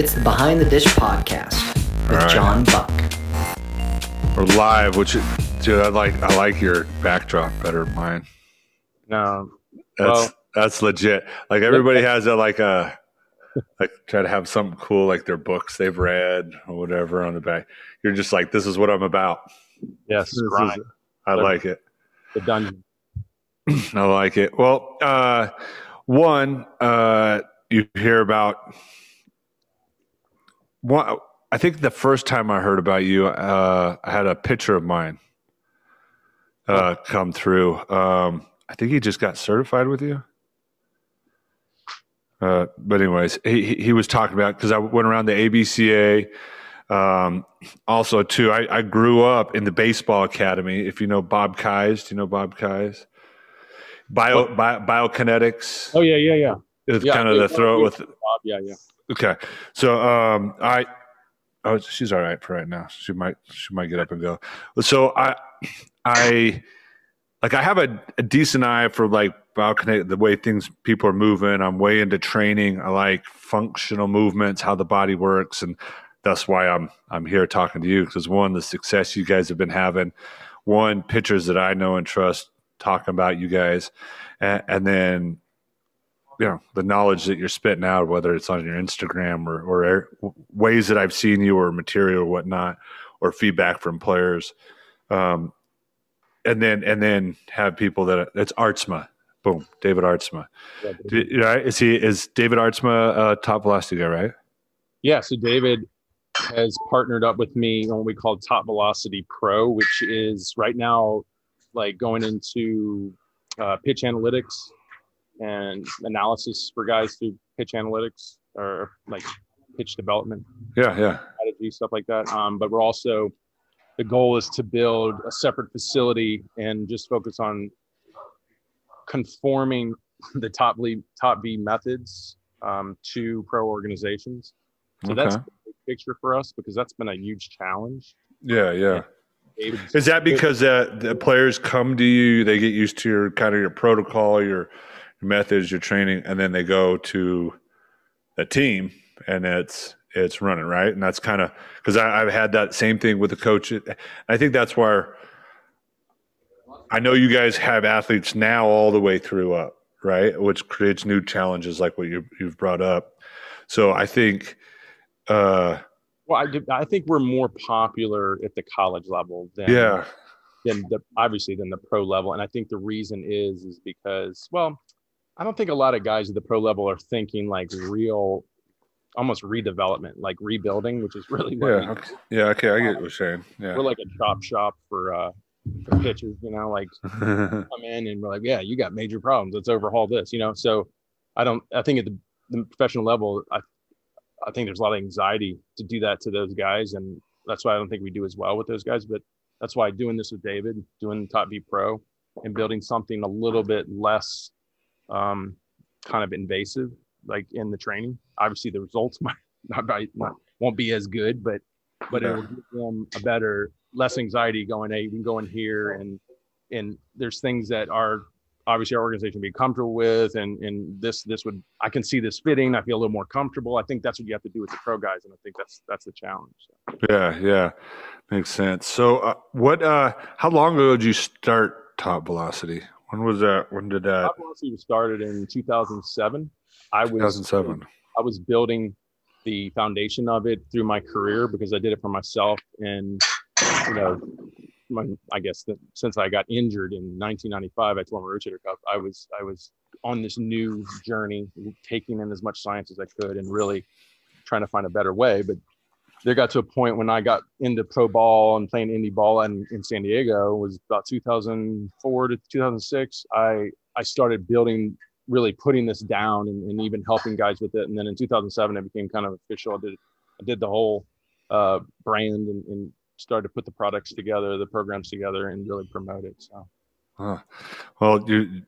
It's the Behind the Dish podcast with All right. John Buck. We're live, which dude, I like. I like your backdrop better than mine. No, That's Well- that's legit. Like everybody has a like a like try to have something cool, like their books they've read or whatever on the back. You're just like, this is what I'm about. yes, is- grind I like it. the dungeon. I like it. Well, uh, one, uh, you hear about one. I think the first time I heard about you, uh, I had a picture of mine uh, come through. Um, I think he just got certified with you. Uh, but anyways, he he- was talking about because I went around the ABCA. Um, also, too, I, I grew up in the baseball academy. If you know Bob Keyes, do you know Bob Keyes? Bio, bio biokinetics Oh yeah, yeah, yeah. is yeah, kind of the throw yeah. with. Bob, yeah, yeah. Okay, so um, I, oh, she's all right for right now. She might, she might get up and go. So I, I, like I have a, a decent eye for like biokinetic, the way things people are moving. I'm way into training. I like functional movements, how the body works, and that's why I'm I'm here talking to you because one, the success you guys have been having, one, pictures that I know and trust talking about you guys, and, and then you know the knowledge that you're spitting out, whether it's on your Instagram or or ways that I've seen you or material or whatnot, or feedback from players, um, and then and then have people that it's Aardsma, boom, David Aardsma, Yeah, right? Is he is David Aardsma uh, top velocity guy, right? Yeah, so David has partnered up with me on what we call Top Velocity Pro, which is right now like going into uh, pitch analytics and analysis for guys through pitch analytics or like pitch development Yeah, yeah, strategy, stuff like that. Um, but we're also the goal is to build a separate facility and just focus on conforming the top lead top V methods um, to pro organizations. So that's Okay. the big picture for us because that's been a huge challenge. yeah, yeah. Is that because uh, the players come to you, they get used to your kind of your protocol, your methods, your training, and then they go to a team and it's it's running right, and that's kind of because I've had that same thing with the coach. I think that's where I know you guys have athletes now all the way through up, right, which creates new challenges like what you you've brought up. So I think. Uh, well, I, I think we're more popular at the college level than yeah, than the obviously than the pro level and i think the reason is is because well i don't think a lot of guys at the pro level are thinking like real almost redevelopment like rebuilding which is really yeah, okay. yeah. Okay, I get what you're saying. Yeah. we're like a chop shop for uh for pitchers you know like come in and we're like yeah you got major problems let's overhaul this you know so i don't i think at the, the professional level i i think there's a lot of anxiety to do that to those guys and that's why i don't think we do as well with those guys but that's why doing this with david doing top v pro and building something a little bit less um kind of invasive like in the training obviously the results might not, might not won't be as good but but it will give them a better less anxiety going hey we can go in here and and there's things that are obviously our organization be comfortable with and and this this would i can see this fitting i feel a little more comfortable i think that's what you have to do with the pro guys and i think that's that's the challenge so. Yeah, yeah, makes sense. So, uh, what? Uh, how long ago did you start Top Velocity? When was that? When did that? Was started in 2007 i was 2007. I was building the foundation of it through my career because I did it for myself. And, you know, my, I guess that since I got injured in 1995 I at Torma Rotator Cuff, I was, I was on this new journey, taking in as much science as I could and really trying to find a better way. But there got to a point when I got into pro ball and playing indie ball and in San Diego was about 2004 to 2006. I, I started building really putting this down and, and even helping guys with it. And then in 2007, it became kind of official. I did, I did the whole uh, brand and, and started to put the products together, the programs together, and really promote it. So Huh. Well, you,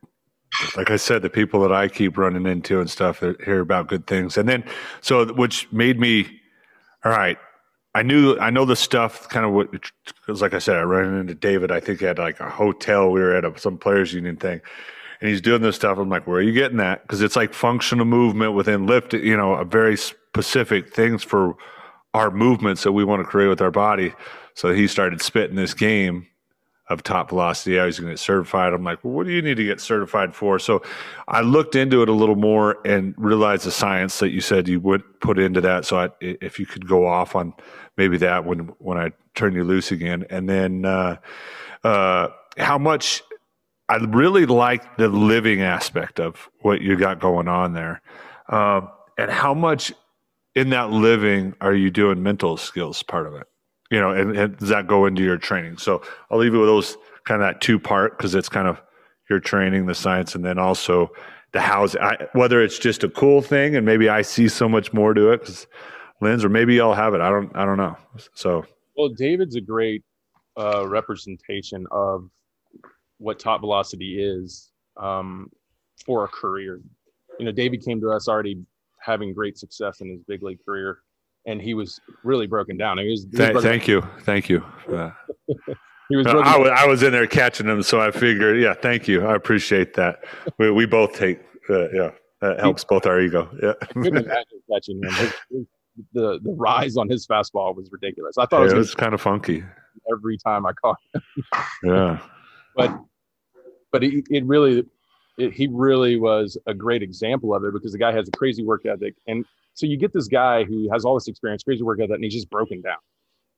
like I said, the people that I keep running into and stuff that hear about good things, and then so which made me, all right. I knew I know the stuff kind of what because like I said, I ran into David. I think at like a hotel. We were at a, some players union thing, and he's doing this stuff. I'm like, where are you getting that? Because it's like functional movement within lift, you know, a very specific things for our movements that we want to create with our body. So he started spitting this game of top velocity. I was going to get certified. I'm like, well, what do you need to get certified for? So I looked into it a little more and realized the science that you said you would put into that. So I, if you could go off on maybe that when when I turn you loose again, and then uh, uh, how much I really like the living aspect of what you got going on there, um, and how much in that living are you doing mental skills part of it? You know, and, and does that go into your training? So I'll leave you with those kind of that two part because it's kind of your training, the science, and then also the house. I, whether it's just a cool thing and maybe I see so much more to it because Lens, or maybe y'all have it. I don't. I don't know. So well, David's a great uh, representation of what top velocity is um, for a career. You know, David came to us already having great success in his big league career, and he was really broken down. He was, he was Th- thank you, thank you. Uh, he was. I was, I was in there catching him, so I figured, yeah, thank you. I appreciate that. We, we both take, uh, yeah, that helps both our ego. Yeah. catching him. His, his, the the rise on his fastball was ridiculous. I thought yeah, it was, was kind of funky every time I caught him. yeah, but but it, it really it, he really was a great example of it because the guy has a crazy work ethic, and so you get this guy who has all this experience, crazy work ethic, and he's just broken down.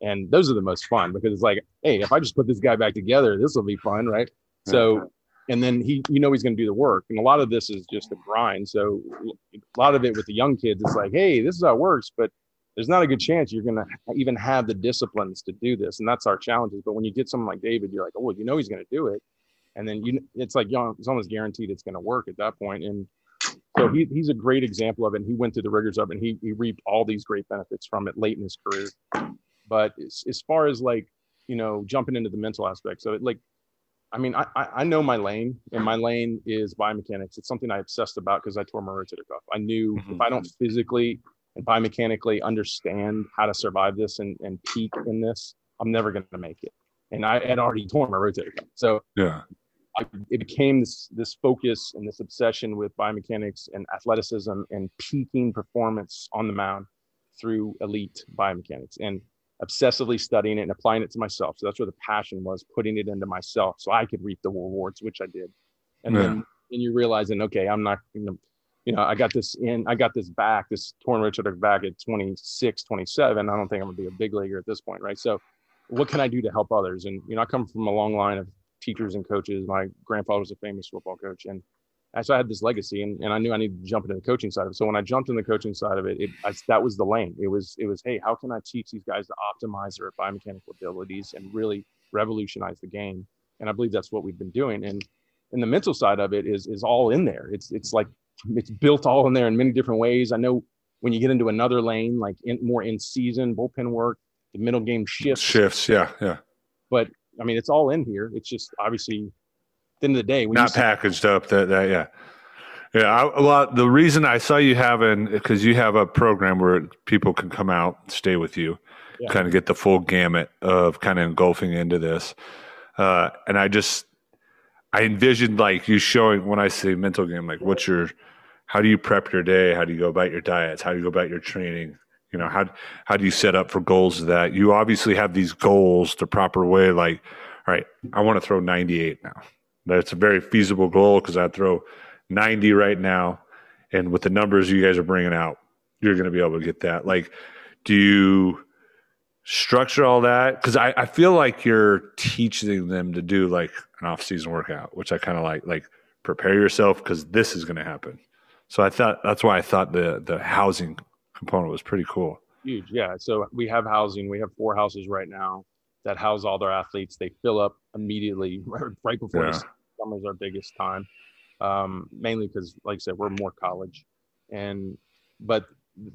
And those are the most fun because it's like, hey, if I just put this guy back together, this will be fun, right? So and then he you know he's going to do the work. And a lot of this is just a grind. So a lot of it with the young kids it's like hey this is how it works but there's not a good chance you're going to even have the disciplines to do this. And that's our challenges. But when you get someone like david you're like oh well, you know he's going to do it and then you it's like you know, it's almost guaranteed it's going to work at that point and so he, he's a great example of it and he went through the rigors of it and he, he reaped all these great benefits from it late in his career but as, as far as like you know jumping into the mental aspect so it like I mean, I, I know my lane, and my lane is biomechanics. It's something I obsessed about because I tore my rotator cuff. I knew mm-hmm. if I don't physically and biomechanically understand how to survive this and, and peak in this, I'm never going to make it. And I had already torn my rotator cuff. So yeah, I, it became this this focus and this obsession with biomechanics and athleticism and peaking performance on the mound through elite biomechanics. And obsessively studying it and applying it to myself. So that's where the passion was, putting it into myself so I could reap the rewards, which I did. And yeah. then and you realizing, okay, I'm not you know, you know, I got this in, I got this back, this torn rotator back at 26, 27. I don't think I'm gonna be a big leaguer at this point, right? So what can I do to help others? And you know, I come from a long line of teachers and coaches. My grandfather was a famous football coach and so I had this legacy and, and I knew I needed to jump into the coaching side of it. So when I jumped in the coaching side of it, it I, that was the lane. It was, it was, Hey, how can I teach these guys to optimize their biomechanical abilities and really revolutionize the game? And I believe that's what we've been doing. And, and the mental side of it is, is all in there. It's, it's like, it's built all in there in many different ways. I know when you get into another lane, like in, more in season bullpen work, the middle game shifts. Shifts. Yeah. Yeah. But I mean, it's all in here. It's just obviously at the end of the day, not packaged up. That, that yeah, yeah. I, well, the reason I saw you having because you have a program where people can come out, stay with you, yeah. kind of get the full gamut of kind of engulfing into this, uh, and I just I envisioned like you showing when I say mental game, like what's your how do you prep your day? How do you go about your diets? How do you go about your training? You know, how how do you set up for goals of that? You obviously have these goals the proper way, like, all right, I want to throw 98 now. That's a very feasible goal because I throw 90 right now. And with the numbers you guys are bringing out, you're going to be able to get that. Like, do you structure all that? Because I, I feel like you're teaching them to do like an off season workout, which I kind of like. Like, prepare yourself because this is going to happen. So I thought that's why I thought the the housing component was pretty cool. Huge, yeah. So we have housing. We have four houses right now that house all their athletes. They fill up immediately right, right before yeah. the summer's our biggest time, um, mainly because, like I said, we're more college, and but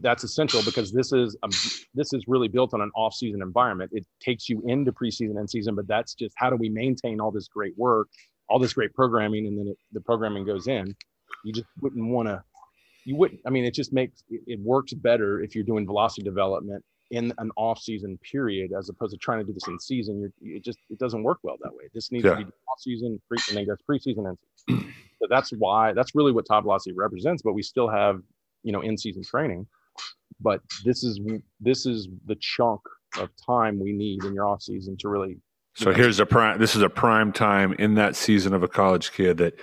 that's essential because this is a, this is really built on an off-season environment. It takes you into preseason and season, but that's just how do we maintain all this great work, all this great programming, and then it, the programming goes in. You just wouldn't want to. You wouldn't. I mean, it just makes it, it works better if you're doing velocity development in an off season period as opposed to trying to do this in season. You're, it just it doesn't work well that way. This needs yeah. to be off season, pre, and then goes preseason and so that's why that's really what top velocity represents. But we still have you know in season training. But this is this is the chunk of time we need in your off season to really. So here's a prime. This is a prime time in that season of a college kid that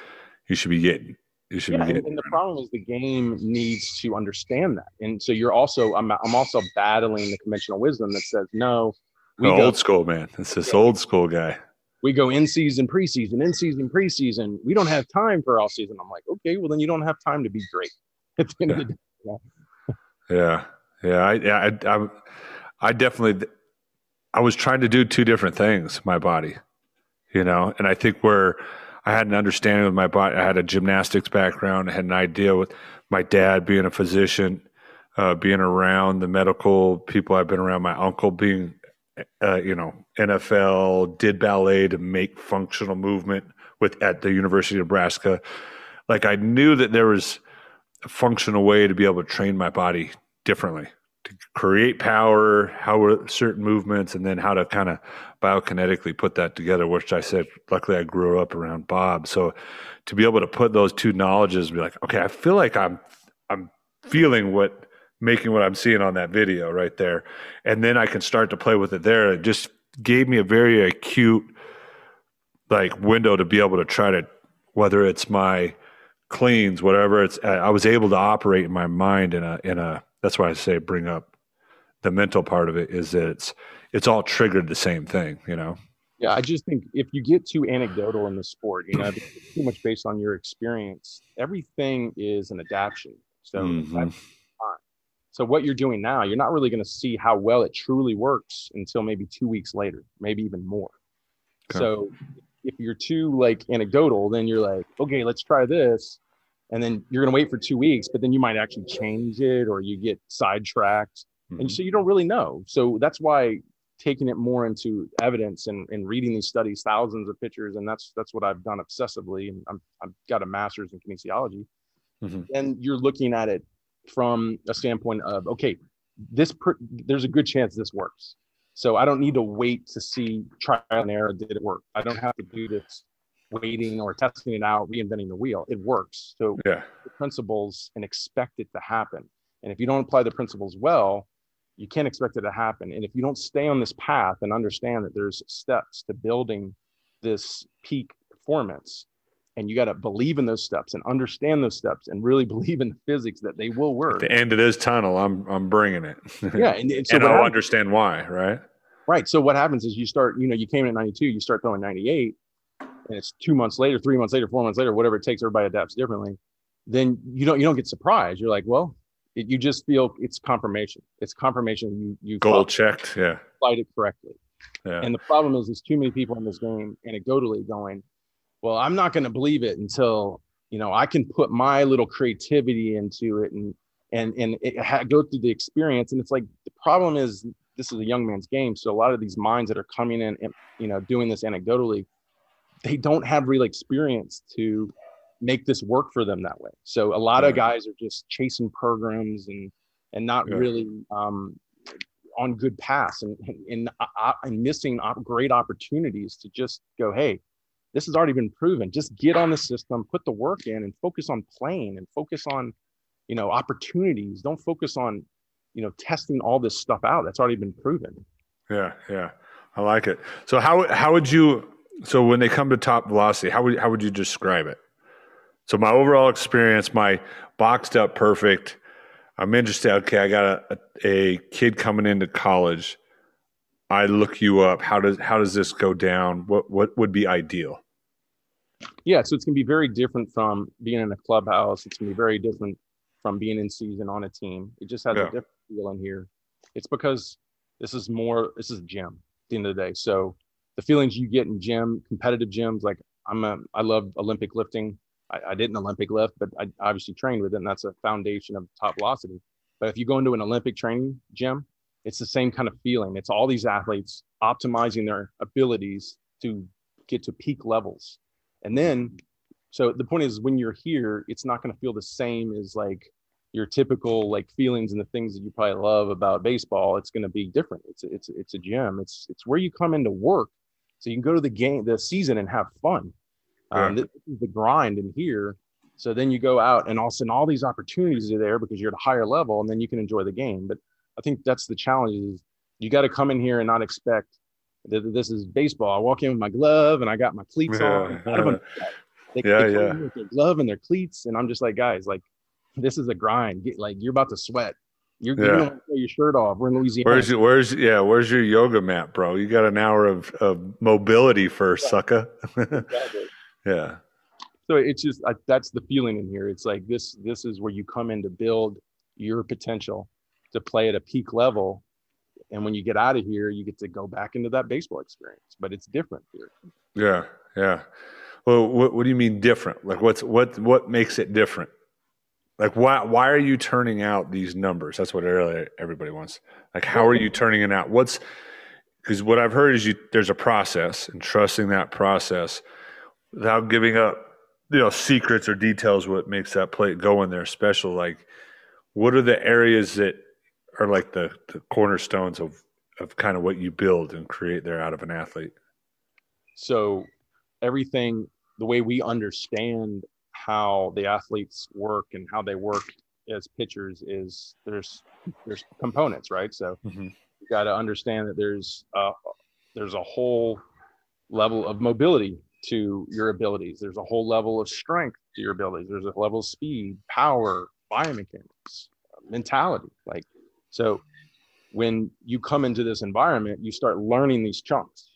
you should be getting. You should yeah, and, and the problem is the game needs to understand that, and so you're also I'm I'm also battling the conventional wisdom that says no. We go- old school man. It's this old school guy. we go in season, preseason, in season, preseason. We don't have time for all season. I'm like, okay, well then you don't have time to be great. At the end of the day, Yeah, yeah, I, yeah, I, I, I definitely, I was trying to do two different things. My body, you know, and I think where I had an understanding of my body, I had a gymnastics background. I had an idea with my dad being a physician, uh, being around the medical people. I've been around my uncle being, uh, you know, NFL, did ballet to make functional movement with at the University of Nebraska. Like I knew that there was a functional way to be able to train my body differently to create power, how certain movements, and then how to kind of biokinetically put that together. Which I said, luckily, I grew up around Bob, so to be able to put those two knowledges, be like, okay, I feel like I'm, I'm feeling what, making what I'm seeing on that video right there, and then I can start to play with it there. It just gave me a very acute, like window to be able to try to, whether it's my cleans, whatever it's, I was able to operate in my mind in a, in a that's why I say bring up the mental part of it is that it's it's all triggered the same thing, you know. yeah, I just think if you get too anecdotal in the sport, you know, too much based on your experience. Everything is an adaptation. So Mhm. So what you're doing now, you're not really going to see how well it truly works until maybe two weeks later, maybe even more. Okay. So if you're too like anecdotal, then you're like, okay, let's try this. And then you're going to wait for two weeks, but then you might actually change it or you get sidetracked. Mhm. And so you don't really know. So that's why taking it more into evidence and, and reading these studies, thousands of pictures, and that's that's what I've done obsessively. And I'm, I've got a master's in kinesiology. Mhm. And you're looking at it from a standpoint of, okay, this per- there's a good chance this works. So I don't need to wait to see trial and error. Did it work? I don't have to do this waiting or testing it out, reinventing the wheel. It works. So yeah, the principles and expect it to happen. And if you don't apply the principles well, you can't expect it to happen. And if you don't stay on this path and understand that there's steps to building this peak performance, and you got to believe in those steps and understand those steps and really believe in the physics that they will at work. the end of this tunnel, I'm I'm bringing it. Yeah, and, and so and I'll happens- understand why, right? Right. So what happens is you start, you know, you came in at 92, you start throwing 98, and it's two months later, three months later, four months later, whatever it takes, everybody adapts differently. Then you don't you don't get surprised. You're like, well, it, you just feel it's confirmation. It's confirmation you you Goal applied checked. Yeah, it correctly. yeah. And the problem is there's too many people in this game anecdotally going, well, I'm not going to believe it until you know I can put my little creativity into it and and and it ha- go through the experience. And it's like the problem is this is a young man's game, so a lot of these minds that are coming in and you know doing this anecdotally, they don't have real experience to make this work for them that way. So a lot of guys are just chasing programs and and not Yeah. really um, on good paths and and, uh, and missing op- great opportunities to just go, hey, this has already been proven. Just get on the system, put the work in, and focus on playing and focus on, you know, opportunities. Don't focus on, you know, testing all this stuff out. That's already been proven. Yeah, yeah, I like it. So how how would you? So when they come to top velocity, how would how would you describe it? So my overall experience, my boxed up perfect. I'm interested. Okay, I got a, a, kid coming into college. I look you up. How does how does this go down? What what would be ideal? Yeah, so it's gonna be very different from being in a clubhouse. It's gonna be very different from being in season on a team. It just has Yeah. a different feel in here. It's because this is more. This is a gym at the end of the day. So the feelings you get in gym, competitive gyms, like I'm a, I love Olympic lifting. I, I didn't Olympic lift, but I obviously trained with it, and that's a foundation of top velocity. But if you go into an Olympic training gym, it's the same kind of feeling. It's all these athletes optimizing their abilities to get to peak levels. And then, so the point is, when you're here, it's not going to feel the same as like your typical like feelings and the things that you probably love about baseball. It's going to be different. It's it's it's a gym. It's it's where you come into work, so you can go to the game, the season, and have fun. Um, Yeah. This is the grind in here. So then you go out and all of a sudden all these opportunities are there because you're at a higher level and then you can enjoy the game. But I think that's the challenge is you got to come in here and not expect that this is baseball. I walk in with my glove and I got my cleats on. Yeah. A lot of them, they, Yeah, they come yeah. in with their glove and their cleats. And I'm just like, guys, like this is a grind. Get, like you're about to sweat. You're, you're gonna throw your shirt off. We're in Louisiana. Where's your, where's yeah? Where's your yoga mat, bro? You got an hour of, of mobility first, sucker. Exactly. yeah, so it's just I, that's the feeling in here it's like this this is where you come in to build your potential to play at a peak level and when you get out of here you get to go back into that baseball experience but it's different here yeah, yeah. Well, what, what do you mean different? Like, what's what what makes it different? Like, why why are you turning out these numbers? That's what really everybody wants. Like, how are you turning it out? What's because what I've heard is you there's a process and trusting that process without giving up, you know, secrets or details. What makes that plate go in there special? Like, what are the areas that are like the, the cornerstones of of kind of what you build and create there out of an athlete? so everything the way we understand how the athletes work and how they work as pitchers is there's there's components right? So Mhm. you got to understand that there's uh there's a whole level of mobility to your abilities. There's a whole level of strength to your abilities. There's a level of speed power biomechanics mentality like so when you come into this environment you start learning these chunks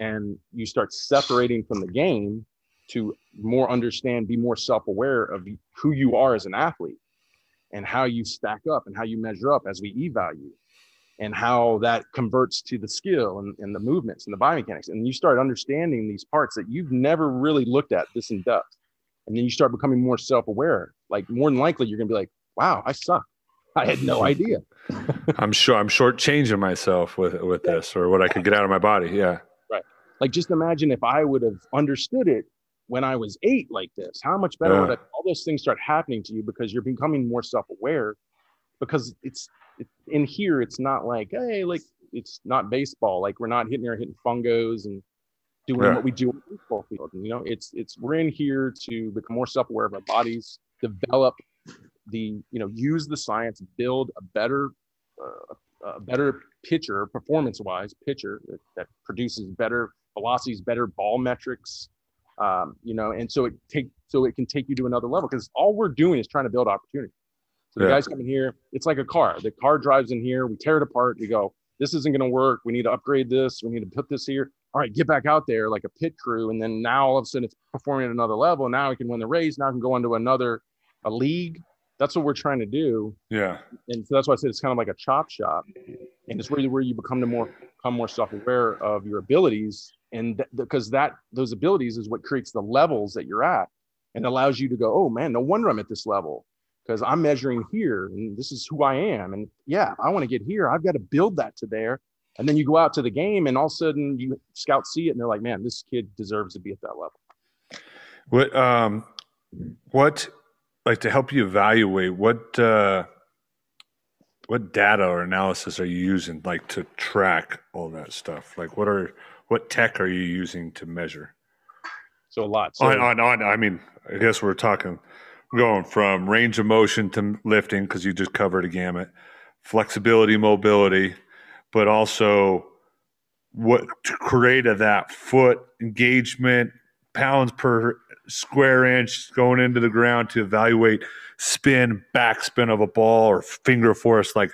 and you start separating from the game to more understand be more self-aware of who you are as an athlete and how you stack up and how you measure up as we evaluate and how that converts to the skill and, and the movements and the biomechanics. And you start understanding these parts that you've never really looked at this in depth. And then you start becoming more self-aware. Like more than likely, you're gonna be like, wow, I suck. I had no idea. I'm sure I'm shortchanging myself with with this or what I could get out of my body. Yeah. Right. Like just imagine if I would have understood it when I was eight like this, how much better Yeah. would I, all those things start happening to you because you're becoming more self-aware because it's it, in here, it's not like, hey, like it's not baseball. Like we're not hitting there hitting fungos and doing Yeah. what we do on the baseball field. You know, it's it's we're in here to become more self-aware of our bodies, develop the you know use the science, build a better uh, a better pitcher, performance-wise pitcher that, that produces better velocities, better ball metrics. Um, you know, and so it take so it can take you to another level because all we're doing is trying to build opportunity. So the Yeah. guys come in here, it's like a car. The car drives in here, we tear it apart, we go, this isn't going to work. We need to upgrade this. We need to put this here. All right, get back out there like a pit crew. And then now all of a sudden it's performing at another level. Now we can win the race. Now we can go into another a league. That's what we're trying to do. Yeah. And so that's why I said it's kind of like a chop shop. And it's really where you become the more become more self-aware of your abilities. And th- because that those abilities is what creates the levels that you're at and allows you to go, oh man, no wonder I'm at this level because I'm measuring here and this is who I am. And yeah, I want to get here. I've got to build that to there. And then you go out to the game and all of a sudden you scouts see it and they're like, man, this kid deserves to be at that level. What um what like to help you evaluate what uh what data or analysis are you using like to track all that stuff? Like what are what tech are you using to measure? So a lot. So, on, on, on I mean, I guess we're talking going from range of motion to lifting because you just covered a gamut, flexibility, mobility, but also what to create of that foot engagement, pounds per square inch going into the ground to evaluate spin, backspin of a ball or finger force. Like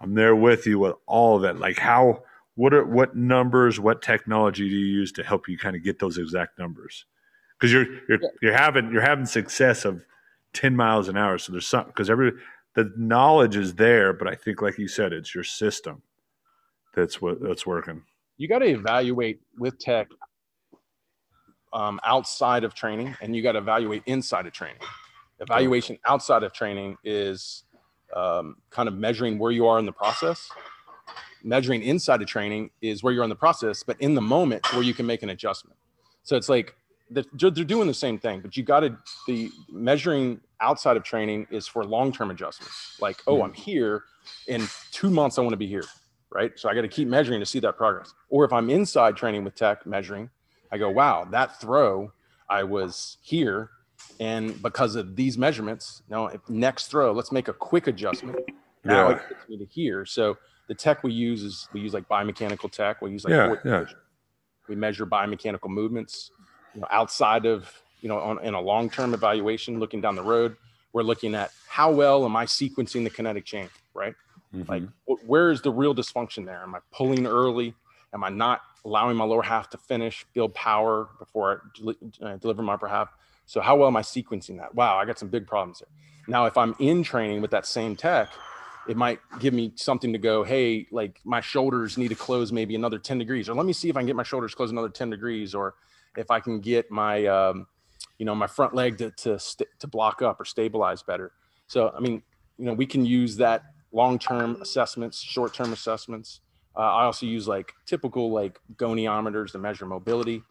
I'm there with you with all of it. Like how what are what numbers, what technology do you use to help you kind of get those exact numbers? Because you're you're Yeah. you're having you're having success of 10 miles an hour. So there's something because every the knowledge is there, but I think like you said, it's your system that's what that's working. you got to evaluate with tech um, outside of training and you got to evaluate inside of training evaluation outside of training is um, kind of measuring where you are in the process measuring inside of training is where you're in the process but in the moment where you can make an adjustment so it's like they're, they're doing the same thing but you got to the measuring outside of training is for long-term adjustments like oh i'm mm-hmm. here in two months i want to be here right? So I got to keep measuring to see that progress. Or if I'm inside training with tech measuring, I go, wow, that throw, I was here, and because of these measurements, now next throw, let's make a quick adjustment. Now Yeah. it gets me to here. So the tech we use is we use like biomechanical tech. We use like Yeah, yeah. we measure biomechanical movements. You know, outside of you know, on in a long term evaluation, looking down the road, we're looking at how well am I sequencing the kinetic chain, right? Like, Mhm. wh- where is the real dysfunction there? Am I pulling early? Am I not allowing my lower half to finish, build power before I uh, deliver my upper half? So, how well am I sequencing that? Wow, I got some big problems there. Now, if I'm in training with that same tech, it might give me something to go, hey, like my shoulders need to close maybe another 10 degrees, or let me see if I can get my shoulders close another 10 degrees, or if I can get my, um, you know, my front leg to, to, st- to block up or stabilize better. So, I mean, you know, we can use that long-term assessments, short-term assessments. Uh, I also use like typical like goniometers to measure mobility.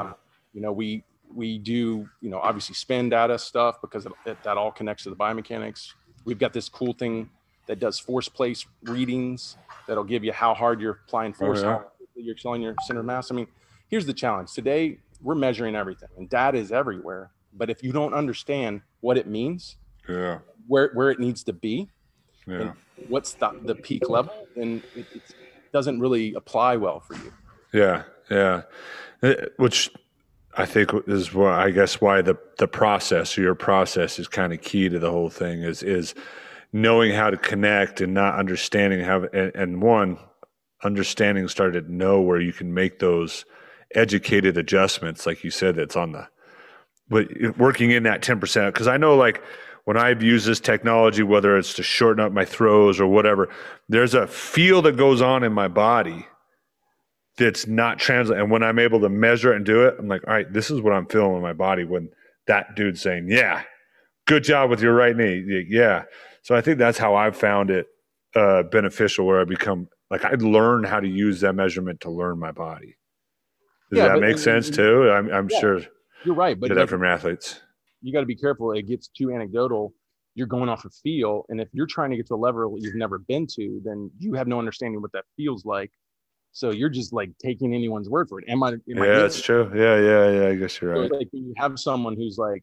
Um, you know, we we do you know obviously spin data stuff because it, it- that all connects to the biomechanics. We've got this cool thing that does force plate readings that'll give you how hard you're applying force, Oh, yeah. how you're killing your center of mass. I mean, here's the challenge today: we're measuring everything, and data is everywhere. But if you don't understand what it means, yeah. where where it needs to be, Yeah. what's the, the peak level, then it, it doesn't really apply well for you. Yeah, yeah. Uh, Which I think is why I guess why the the process your process is kind of key to the whole thing is is knowing how to connect and not understanding how and, and one understanding started to know where you can make those educated adjustments like you said that's on the but working in that 10% because i know like when i've used this technology whether it's to shorten up my throws or whatever there's a feel that goes on in my body that's not translate and when i'm able to measure it and do it i'm like all right this is what i'm feeling in my body when that dude's saying yeah good job with your right knee. Yeah so i think that's how i've found it uh, beneficial where i become like i learn how to use that measurement to learn my body does Yeah, that make sense too i'm, I'm Yeah, sure You're right, but get that from athletes you got to be careful. It gets too anecdotal. You're going off a feel, and if you're trying to get to a level you've never been to, then you have no understanding what that feels like. So you're just like taking anyone's word for it. Am I? Am yeah getting that's true yeah yeah yeah i guess you're So, right like when you have someone who's like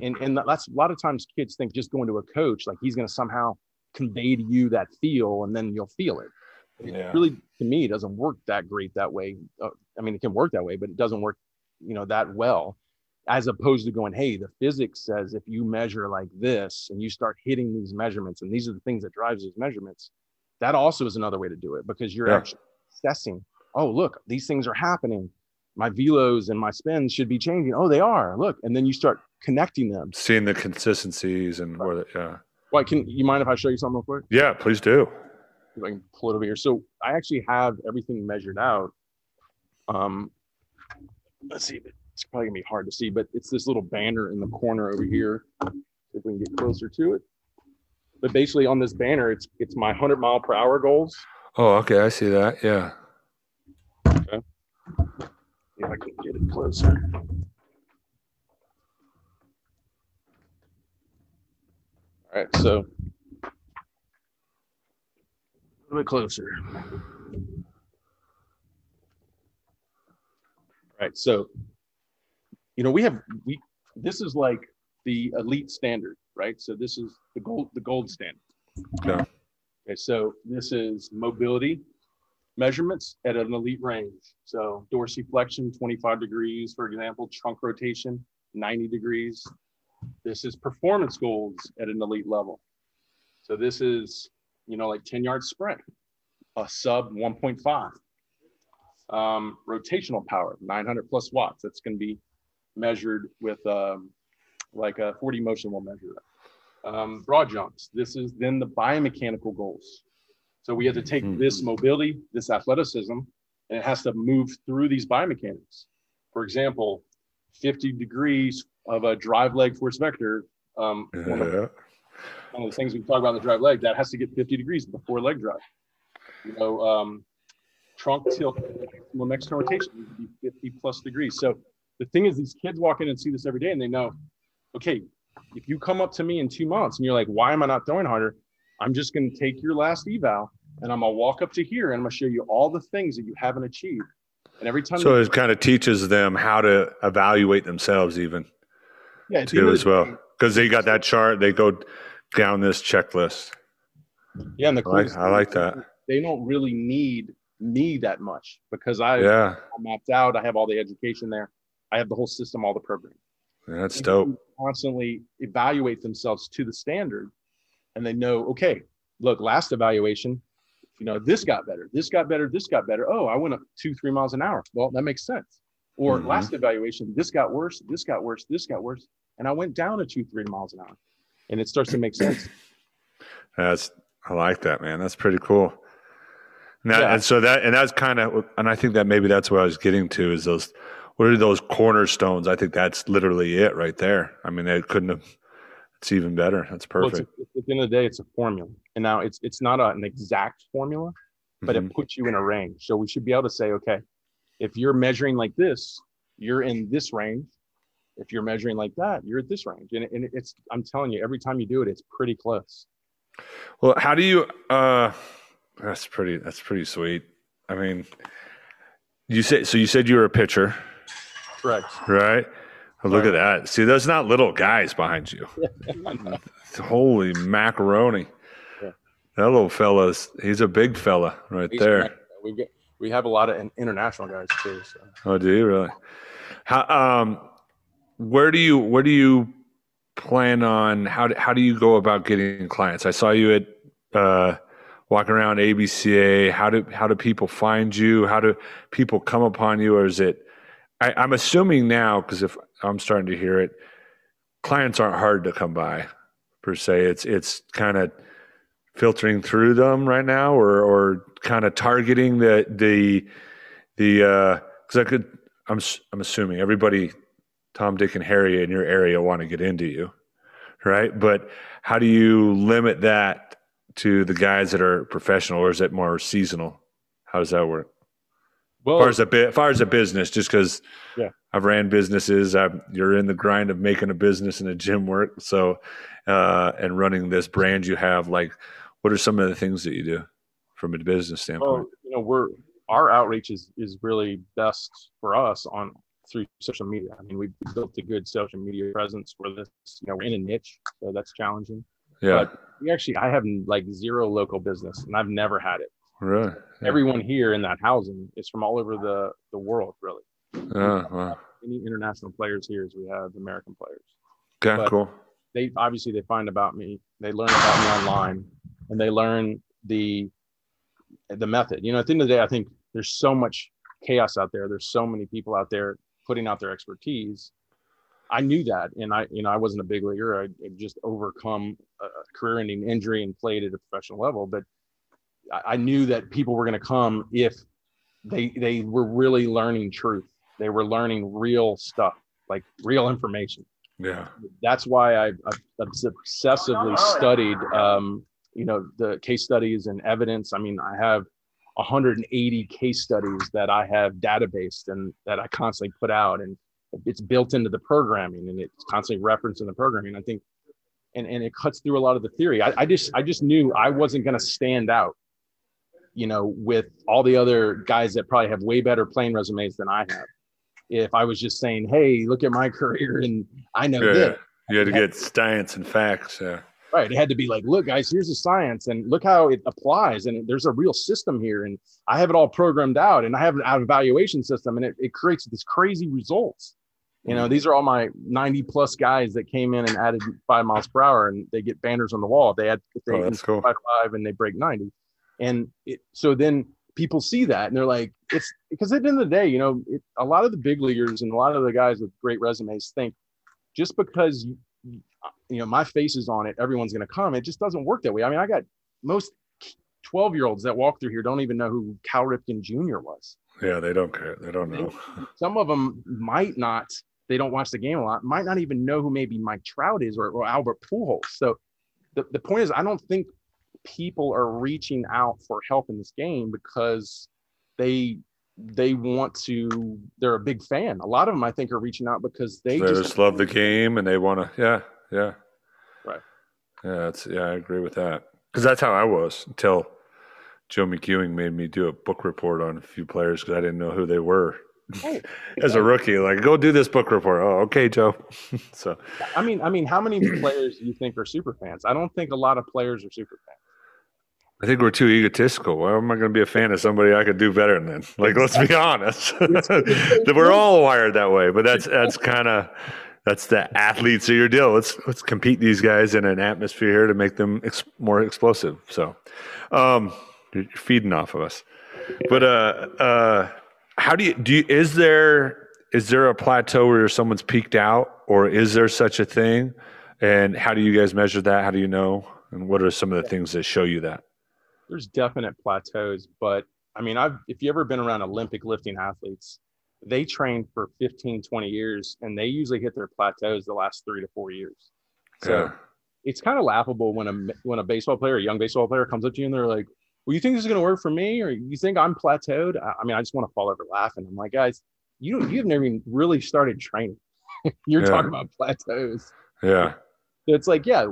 and and that's a lot of times kids think just going to a coach like he's going to somehow convey to you that feel and then you'll feel it. It Yeah. really to me doesn't work that great that way. Uh, i mean it can work that way but it doesn't work you know that well as opposed to going hey the physics says if you measure like this and you start hitting these measurements and these are the things that drives these measurements that also is another way to do it because you're Yeah. actually assessing oh look these things are happening. My velos and my spins should be changing. Oh they are. Look and then you start connecting them seeing the consistencies and where the, yeah well can you mind if i show you something real quick yeah please do if I can pull it over here. So I actually have everything measured out. Um, let's see, it's probably gonna be hard to see, but it's this little banner in the corner over here. If we can get closer to it. But basically on this banner, it's it's my 100 mile per hour goals. oh okay i see that yeah If I can get it closer. All right, so a little bit closer. All right, so you know we have we this is like the elite standard, right? So this is the gold the gold standard. Yeah. Okay, so this is mobility measurements at an elite range. So dorsiflexion, 25 degrees, for example, trunk rotation, 90 degrees. This is performance goals at an elite level. So this is, you know, like 10 yard sprint, a sub 1.5. Um, rotational power, 900 plus watts. That's going to be measured with um, like a 4D Motion will measure that. Um, broad jumps. This is then the biomechanical goals. So we have to take Mhm. this mobility, this athleticism, and it has to move through these biomechanics. For example, 50 degrees of a drive leg force vector. Um, one, of, one of the things we talk about in the drive leg, that has to get 50 degrees before leg drive. You know, um, trunk tilt, maximum external rotation needs to be 50 plus degrees. So the thing is, these kids walk in and see this every day and they know, okay, if you come up to me in two months and you're like, why am I not throwing harder? I'm just going to take your last eval and I'm going to walk up to here and I'm going to show you all the things that you haven't achieved. And every time, So it kind of teaches them how to evaluate themselves, even yeah, at too, as well, because they got that chart. They go down this checklist. Yeah, and the I like, I like that. They don't really need me that much because I Yeah, I'm mapped out. I have all the education there. I have the whole system, all the programming. that's They dope. Constantly evaluate themselves to the standard, and they know, okay, look, last evaluation, you know, this got better, this got better, this got better. Oh, I went up two, three miles an hour. Well, that makes sense. Or Mhm. last evaluation, this got worse, this got worse, this got worse, and I went down to two, three miles an hour, and it starts to make sense. That's I like that, man. That's pretty cool. And, Yeah. and so that and that's kind of and I think that maybe that's what I was getting to is those what are those cornerstones? I think that's literally it right there. I mean, they couldn't have. It's even better. That's Well, it's perfect. a- at the end of the day, it's a formula, and now it's it's not a, an exact formula, but Mhm. it puts you in a range. So we should be able to say, okay, if you're measuring like this, you're in this range. If you're measuring like that, you're at this range. And, and it's, I'm telling you, every time you do it, it's pretty close. Well, how do you? uh That's pretty. That's pretty sweet. I mean, you said so. You said you were a pitcher, Correct. right? Look at that. See, there's not little guys behind you. Holy macaroni! Yeah. That little fella's. He's a big fella right there. We get, we have a lot of international guys too. So. Oh, do you really? How? Um, where do you where do you plan on? How do, how do you go about getting clients? I saw you at uh, walking around ABCA. How do how do people find you? How do people come upon you? Or is it? I, I'm assuming now because if I'm starting to hear it, clients aren't hard to come by per se. It's it's kind of filtering through them right now, or or kind of targeting the the the because I could I'm I'm assuming everybody Tom, Dick, and Harry in your area want to get into you, right? But how do you limit that to the guys that are professional, or is it more seasonal? How does that work? Well, As far as a bit, as far as a business, just because Yeah. I've ran businesses, I'm, you're in the grind of making a business and a gym work. So, uh, and running this brand you have, like, what are some of the things that you do from a business standpoint? well, you know, we're our outreach is is really best for us on through social media. I mean, we've built a good social media presence for this. You know, we're in a niche, so that's challenging. yeah, but- We actually, I have like zero local business, and I've never had it. really. Yeah. Everyone here in that housing is from all over the the world, really. Oh, wow. Any international players here as we have American players. Okay, but- cool. They obviously they find about me, they learn about me online, and they learn the the method. You know, at the end of the day, I think there's so much chaos out there. There's so many people out there putting out their expertise. I knew that, and I, you know, I wasn't a big leaguer. I I just overcome a career-ending injury and played at a professional level. But I, I knew that people were going to come if they they were really learning truth. They were learning real stuff, like real information Yeah. that's why I've, I've obsessively studied, um, you know, the case studies and evidence. I mean, I have 180 case studies that I have databased and that I constantly put out, and it's built into the programming and it's constantly referenced in the programming. I think, and and it cuts through a lot of the theory. I, I just I just knew I wasn't going to stand out, you know, with all the other guys that probably have way better playing resumes than I have. If I was just saying, "Hey, look at my career," and I know Yeah. this, You had to get science and facts. Yeah. Right. It had to be like, look, guys, here's the science and look how it applies. And there's a real system here. And I have it all programmed out and I have an evaluation system and it, it creates this crazy results. You know, mm-hmm. these are all my 90 plus guys that came in and added five miles per hour and they get banners on the wall. They had, if they Oh, that's cool. five, five and they break 90. And it, so then people see that and they're like, it's because at the end of the day, you know, it, a lot of the big leaguers and a lot of the guys with great resumes think just because you, know my face is on it everyone's going to come it just doesn't work that way i mean i got most 12 year olds that walk through here don't even know who cal ripken jr was Yeah. They don't care. They don't know. some of them might not they don't watch the game a lot might not even know who maybe mike trout is or, or albert pujols so the, the point is i don't think people are reaching out for help in this game because they they want to they're a big fan a lot of them i think are reaching out because they, They just, just love the game and they want to. Yeah. Yeah. Right. Yeah. That's, yeah. I agree with that. Because that's how I was until Joe McEwing made me do a book report on a few players because I didn't know who they were oh, as a rookie. Like, go do this book report. Oh, okay, Joe. so, I mean, I mean, how many players do you think are super fans? I don't think a lot of players are super fans. I think we're too egotistical. Why am I going to be a fan of somebody I could do better than? Like, let's be honest. we're all wired that way, but that's that's kind of that's the athletes of your deal. Let's let's compete these guys in an atmosphere here to make them ex- more explosive. So, um, you're feeding off of us. But uh, uh, how do you do? You, is there is there a plateau where someone's peaked out, or is there such a thing? And how do you guys measure that? How do you know? And what are some of the things that show you that? there's definite plateaus, but I mean, I've if you ever been around Olympic lifting athletes, they train for 15, 20 years and they usually hit their plateaus the last three to four years. So yeah. it's kind of laughable when a when a baseball player, a young baseball player comes up to you and they're like, Well, you think this is gonna work for me? Or you think I'm plateaued? I mean, I just want to fall over laughing. I'm like, guys, you you've never even really started training. You're yeah. talking about plateaus. Yeah. So it's like, yeah,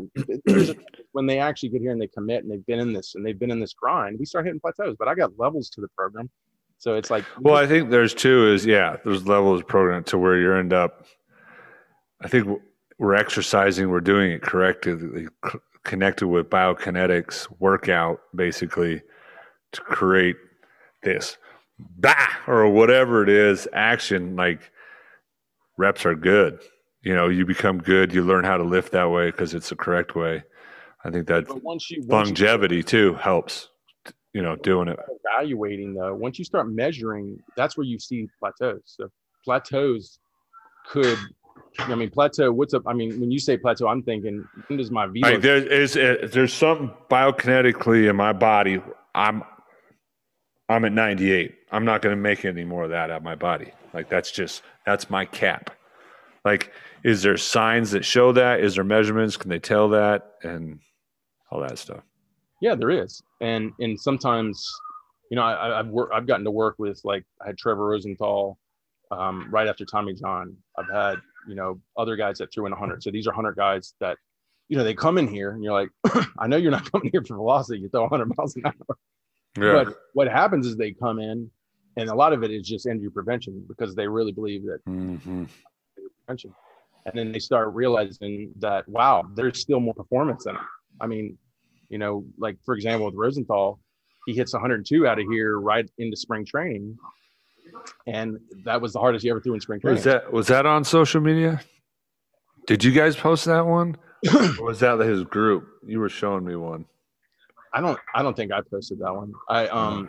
when they actually get here and they commit and they've been in this and they've been in this grind, we start hitting plateaus. But I got levels to the program. So it's like Well, I think there's two is yeah, there's levels program to where you end up I think we're exercising, we're doing it correctly, connected with biokinetics workout basically to create this bah or whatever it is action like reps are good. You know you become good you learn how to lift that way because it's the correct way. I think that once you, longevity you, too helps you know doing it evaluating though once you start measuring that's where you see plateaus so plateaus could I mean, plateau. What's up? I mean, when you say plateau, I'm thinking, when does my velo? Like there is, uh, there's something biokinetically in my body. I'm, I'm at 98. I'm not going to make any more of that out of my body. Like that's just that's my cap. Like is there signs that show that? Is there measurements? Can they tell that and all that stuff? Yeah, there is, and and sometimes, you know, I, have worked. I've gotten to work with like I had Trevor Rosenthal um, right after Tommy John. I've had you know other guys that threw in 100. So these are 100 guys that you know they come in here and you're like, I know you're not coming here for velocity. You throw 100 miles an hour. Yeah. But what happens is they come in, and a lot of it is just injury prevention because they really believe that mm-hmm. prevention and then they start realizing that wow there's still more performance in it i mean you know like for example with rosenthal he hits 102 out of here right into spring training and that was the hardest he ever threw in spring training was that was that on social media did you guys post that one or was that his group you were showing me one i don't i don't think i posted that one i um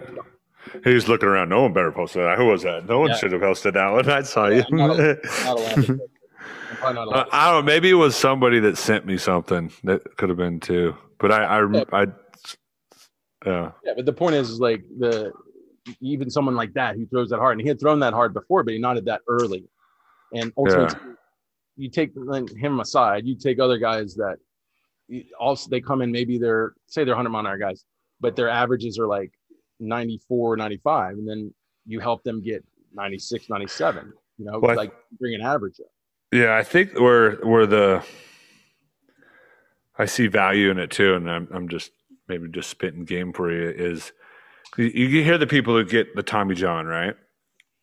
he was looking around. No one better posted that. Who was that? No one yeah. should have posted that one. I saw you. not, not uh, I don't know. Maybe it was somebody that sent me something. That could have been too. But I, I, yeah. I, uh, yeah. But the point is, is, like the even someone like that who throws that hard, and he had thrown that hard before, but he nodded that early. And ultimately, yeah. you take him aside. You take other guys that also they come in. Maybe they're say they're hundred mile an hour guys, but their averages are like 94, 95, and then you help them get 96, 97. You know, well, like bring an average up. Yeah, I think where where the I see value in it too, and I'm I'm just maybe just spitting game for you is you, hear the people who get the Tommy John right,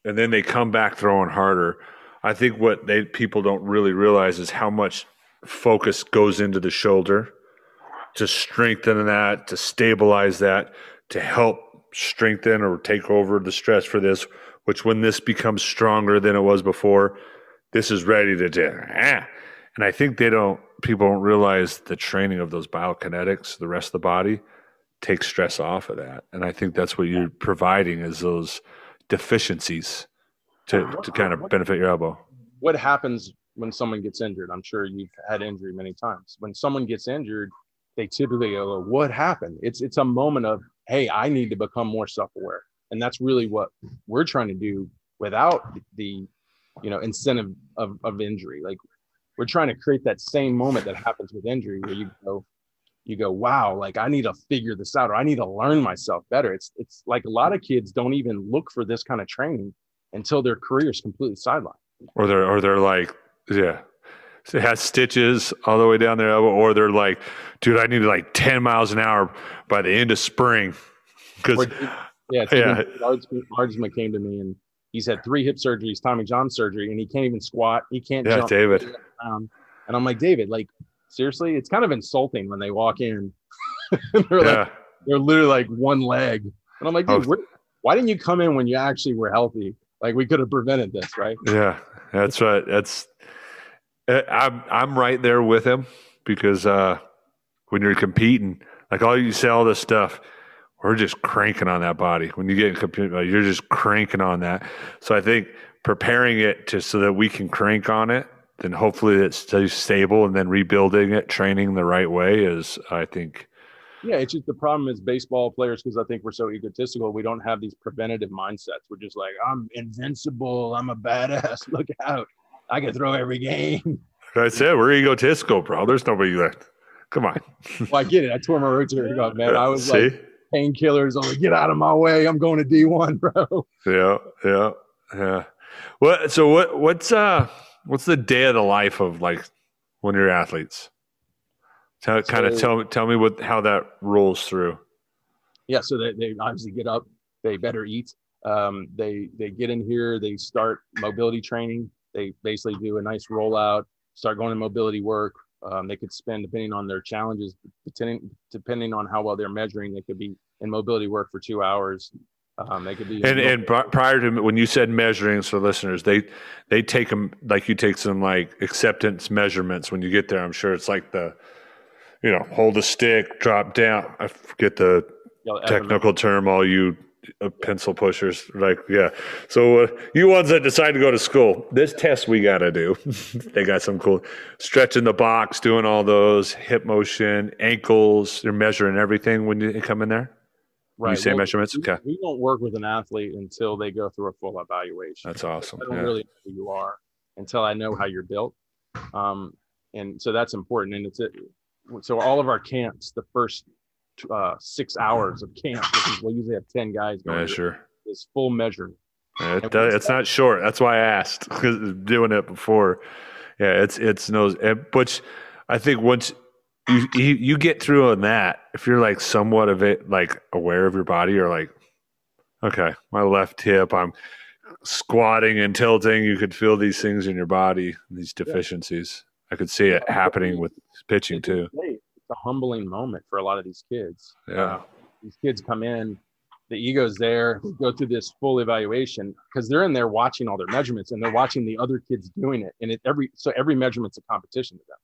and then they come back throwing harder. I think what they people don't really realize is how much focus goes into the shoulder to strengthen that, to stabilize that, to help strengthen or take over the stress for this. Which when this becomes stronger than it was before, this is ready to do. Ah. And I think they don't, people don't realize the training of those biokinetics, the rest of the body takes stress off of that. And I think that's what you're providing is those deficiencies to, to kind of benefit your elbow. What happens when someone gets injured? I'm sure you've had injury many times. When someone gets injured, they typically go, "What happened?" It's it's a moment of, "Hey, I need to become more self-aware," and that's really what we're trying to do without the you know incentive of, of injury like we're trying to create that same moment that happens with injury where you go you go wow like i need to figure this out or i need to learn myself better. It's it's like a lot of kids don't even look for this kind of training until their career is completely sidelined. Or they're or they're like yeah it has stitches all the way down their elbow or they're like dude i need like 10 miles an hour by the end of spring. Because yeah, Yeah. Aardsma came to me and he's had three hip surgeries, Tommy John surgery, and he can't even squat. He can't yeah, jump David. And I'm like, David, like seriously, it's kind of insulting when they walk in. they're like, Yeah, they're literally like one leg. And I'm like, dude, Oh. why didn't you come in when you actually were healthy? Like we could have prevented this, right? yeah, that's right. That's uh, I'm I'm right there with him because uh, when you're competing, like all you say all this stuff, we're just cranking on that body. When you get in compete, like, you're just cranking on that. So I think preparing it to so that we can crank on it, then hopefully it stays stable, and then rebuilding it, training the right way is, I think, Yeah, it's just the problem is baseball players because I think we're so egotistical. We don't have these preventative mindsets. We're just like, I'm invincible. I'm a badass. Look out. I can throw every game. like I said we're egotistical, bro. There's nobody left. Come on, well, I get it. I tore my rotator cuff, man. I was see. like painkillers. I'm like, get out of my way. I'm going to D1, bro. Yeah, yeah, yeah. What? So what? What's uh? What's the day of the life of like when you're athletes? Tell, kind of So- tell tell me what how that rolls through. yeah so they, they obviously get up they better eat um, they they get in here they start mobility training they basically do a nice rollout start going to mobility work um, they could spend depending on their challenges depending depending on how well they're measuring they could be in mobility work for two hours um, they could be And and pri- prior to when you said measuring, so listeners, they they take them like you take some like acceptance measurements when you get there. I'm sure it's like the, you know, hold the stick, drop down. I forget the technical term. All you uh, pencil pushers, like yeah. So uh, you ones that decide to go to school, this test we got to do. they got some cool stretching the box, doing all those hip motion, ankles. They're measuring everything when you come in there. Say well, measurements, okay, we don't work with an athlete until they go through a full evaluation that's awesome. I don't Yeah. really know who you are until I know how you're built. Um, and so that's important. And it's it. So all of our camps, the first uh, six hours of camp, which is we usually have ten guys going, Yeah, sure. is full measure. Yeah, It, it's not short. That's why I asked because doing it before. Yeah, it's it's no. Which I think once you, you you get through on that, if you're like somewhat of it, like aware of your body, you're like, okay, my left hip, I'm squatting and tilting. You could feel these things in your body, these deficiencies. I could see it happening with pitching too. It's a humbling moment for a lot of these kids. Yeah. Uh, these kids come in, the ego's there, go through this full evaluation because they're in there watching all their measurements and they're watching the other kids doing it. And it every so every measurement's a competition to them.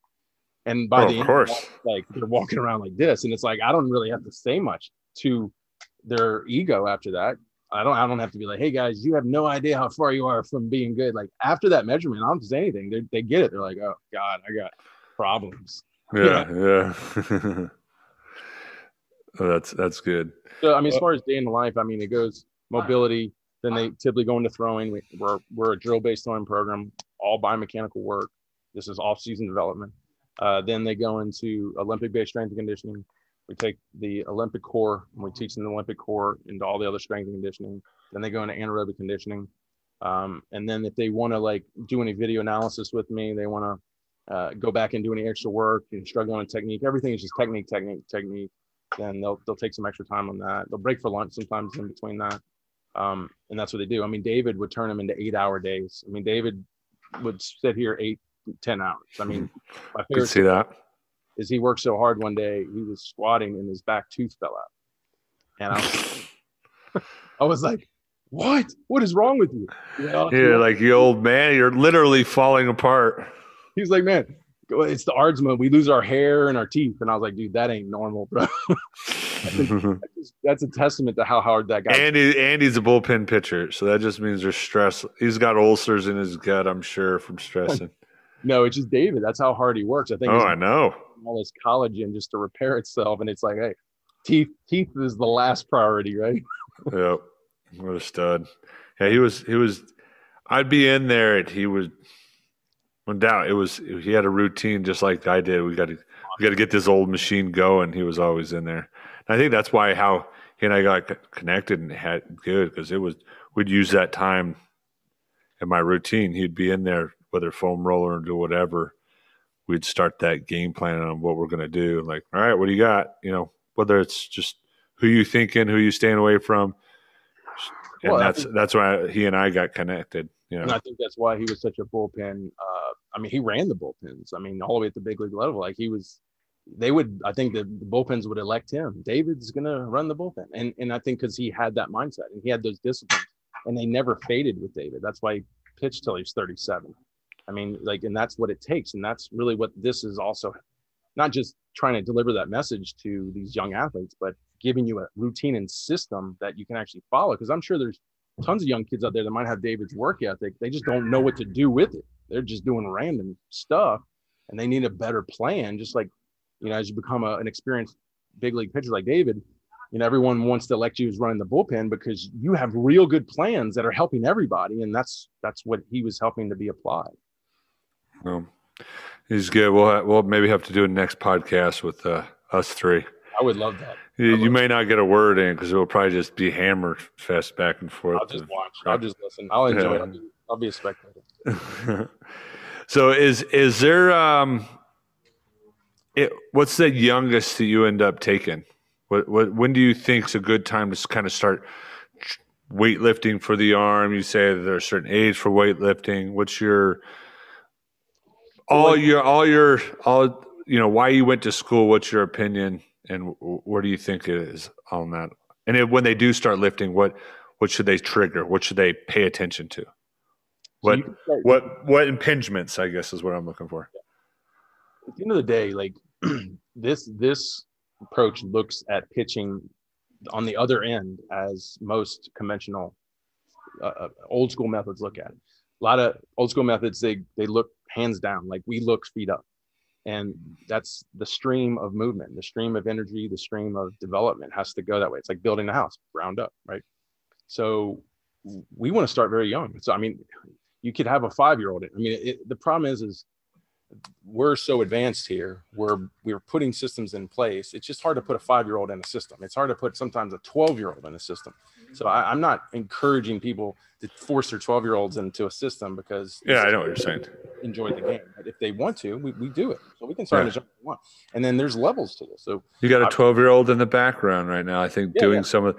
And by Oh, the of end, course. like they're walking around like this, and it's like I don't really have to say much to their ego after that. I don't. I don't have to be like, "Hey guys, you have no idea how far you are from being good." Like after that measurement, I don't say anything. They they get it. They're like, "Oh God, I got problems." Yeah, yeah. Oh, that's that's good. So I mean, as uh, far as day in the life, I mean, it goes mobility. Then they typically go into throwing. We, we're we're a drill based throwing program, all biomechanical work. This is off season development. Uh, then they go into Olympic based strength and conditioning. We take the Olympic core and we teach them the Olympic core into all the other strength and conditioning. Then they go into anaerobic conditioning. Um, and then if they want to like do any video analysis with me, they want to uh, go back and do any extra work and struggle on technique. Everything is just technique, technique, technique. Then they'll they'll take some extra time on that. They'll break for lunch sometimes in between that. Um, and that's what they do. I mean, David would turn them into eight hour days. I mean, David would sit here eight, ten hours. I mean, my Could favorite see that. is he worked so hard one day he was squatting and his back tooth fell out and i was, I was like what what is wrong with you, You know, You're like you old man. You're literally falling apart. he's like man it's the Aardsma we lose our hair and our teeth and i was like dude that ain't normal bro that's a testament to how hard that guy Andy Andy's a bullpen pitcher, so that just means there's stress. He's got ulcers in his gut, I'm sure, from stressing. No it's just david that's how hard he works i think oh, I know. all this collagen just to repair itself and it's like hey teeth teeth is the last priority right Yep. What a stud. Yeah, he was he was I'd be in there and he was no doubt it was he had a routine just like I did. We gotta we gotta get this old machine going. He was always in there. And I think that's why how he and I got connected and had good because it was we'd use that time in my routine. He'd be in there, whether foam roller or do whatever. We'd start that game plan on what we're gonna do. Like, all right, what do you got? You know, whether it's just who you thinking, who you staying away from, and Well, that's think- that's why he and I got connected. You And I think that's why he was such a bullpen. Uh, I mean, he ran the bullpens. I mean, all the way at the big league level. Like he was, they would. I think the, the bullpens would elect him. David's gonna run the bullpen, and and I think because he had that mindset and he had those disciplines, and they never faded with David. That's why he pitched till he was 37. I mean, like, and that's what it takes, and that's really what this is also, not just trying to deliver that message to these young athletes, but giving you a routine and system that you can actually follow. Because I'm sure there's tons of young kids out there that might have David's work ethic. They just don't know what to do with it. They're just doing random stuff and they need a better plan. Just like, you know, as you become a, an experienced big league pitcher like David, you know, everyone wants to elect you as running the bullpen because you have real good plans that are helping everybody. And that's, that's what he was helping to be applied. Um, he's good. We'll we'll maybe have to do a next podcast with uh, us three. I would love that. You, you may not get a word in because it will probably just be hammer fest back and forth. I'll just watch. I'll just listen. I'll enjoy Yeah. it. I'll be, I'll be a spectator. so is is there um it, what's the youngest that you end up taking what what when do you think's a good time to kind of start weightlifting for the arm you say there's a certain age for weightlifting what's your all your all your all you know why you went to school what's your opinion and wh- what do you think it is on that? And if, when they do start lifting what what should they trigger? What should they pay attention to? What can start- what what impingements i guess is what i'm looking for. At the end of the day, like this this approach looks at pitching on the other end as most conventional uh, uh, old school methods look at. It. A lot of old school methods they they look hands down like we look feet up, and that's the stream of movement, the stream of energy, the stream of development has to go that way. It's like building a house, ground up, right? So we want to start very young. So I mean, you could have a five year old. I mean, it, the problem is is we're so advanced here we're we're putting systems in place it's just hard to put a five year old in a system. It's hard to put sometimes a 12 year old in a system. So I, i'm not encouraging people to force their 12 year olds into a system because yeah i know what you're saying. enjoy the game. But if they want to we, we do it. So we can start Yeah. as young as we want. And then there's levels to this. So you got a 12 year old in the background right now i think Yeah, doing yeah. some of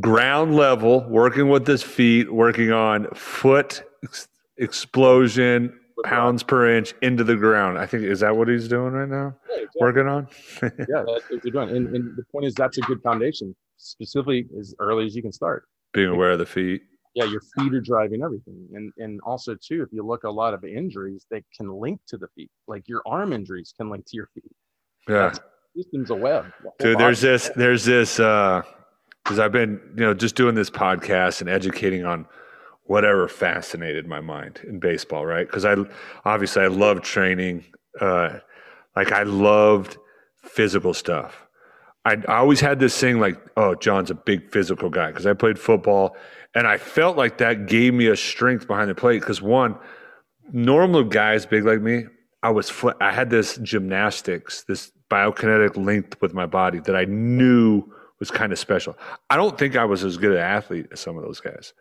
ground level working with his feet working on foot ex- explosion pounds per inch into the ground i think is that what he's doing right now yeah, exactly. working on yeah that's what you're doing and, and the point is that's a good foundation specifically as early as you can start being aware of the feet yeah, your feet are driving everything. And and also too, if you look a lot of injuries, they can link to the feet. Like your arm injuries can link to your feet. yeah System's a web. The Dude, there's this, there's this, uh, because I've been, you know, just doing this podcast and educating on whatever fascinated my mind in baseball, right? Because I obviously I loved training, uh, like I loved physical stuff. I, I always had this thing like, oh, John's a big physical guy because I played football, and I felt like that gave me a strength behind the plate. Because one, normal guys big like me, I was fl- I had this gymnastics, this biokinetic link with my body that I knew was kind of special. I don't think I was as good an athlete as some of those guys.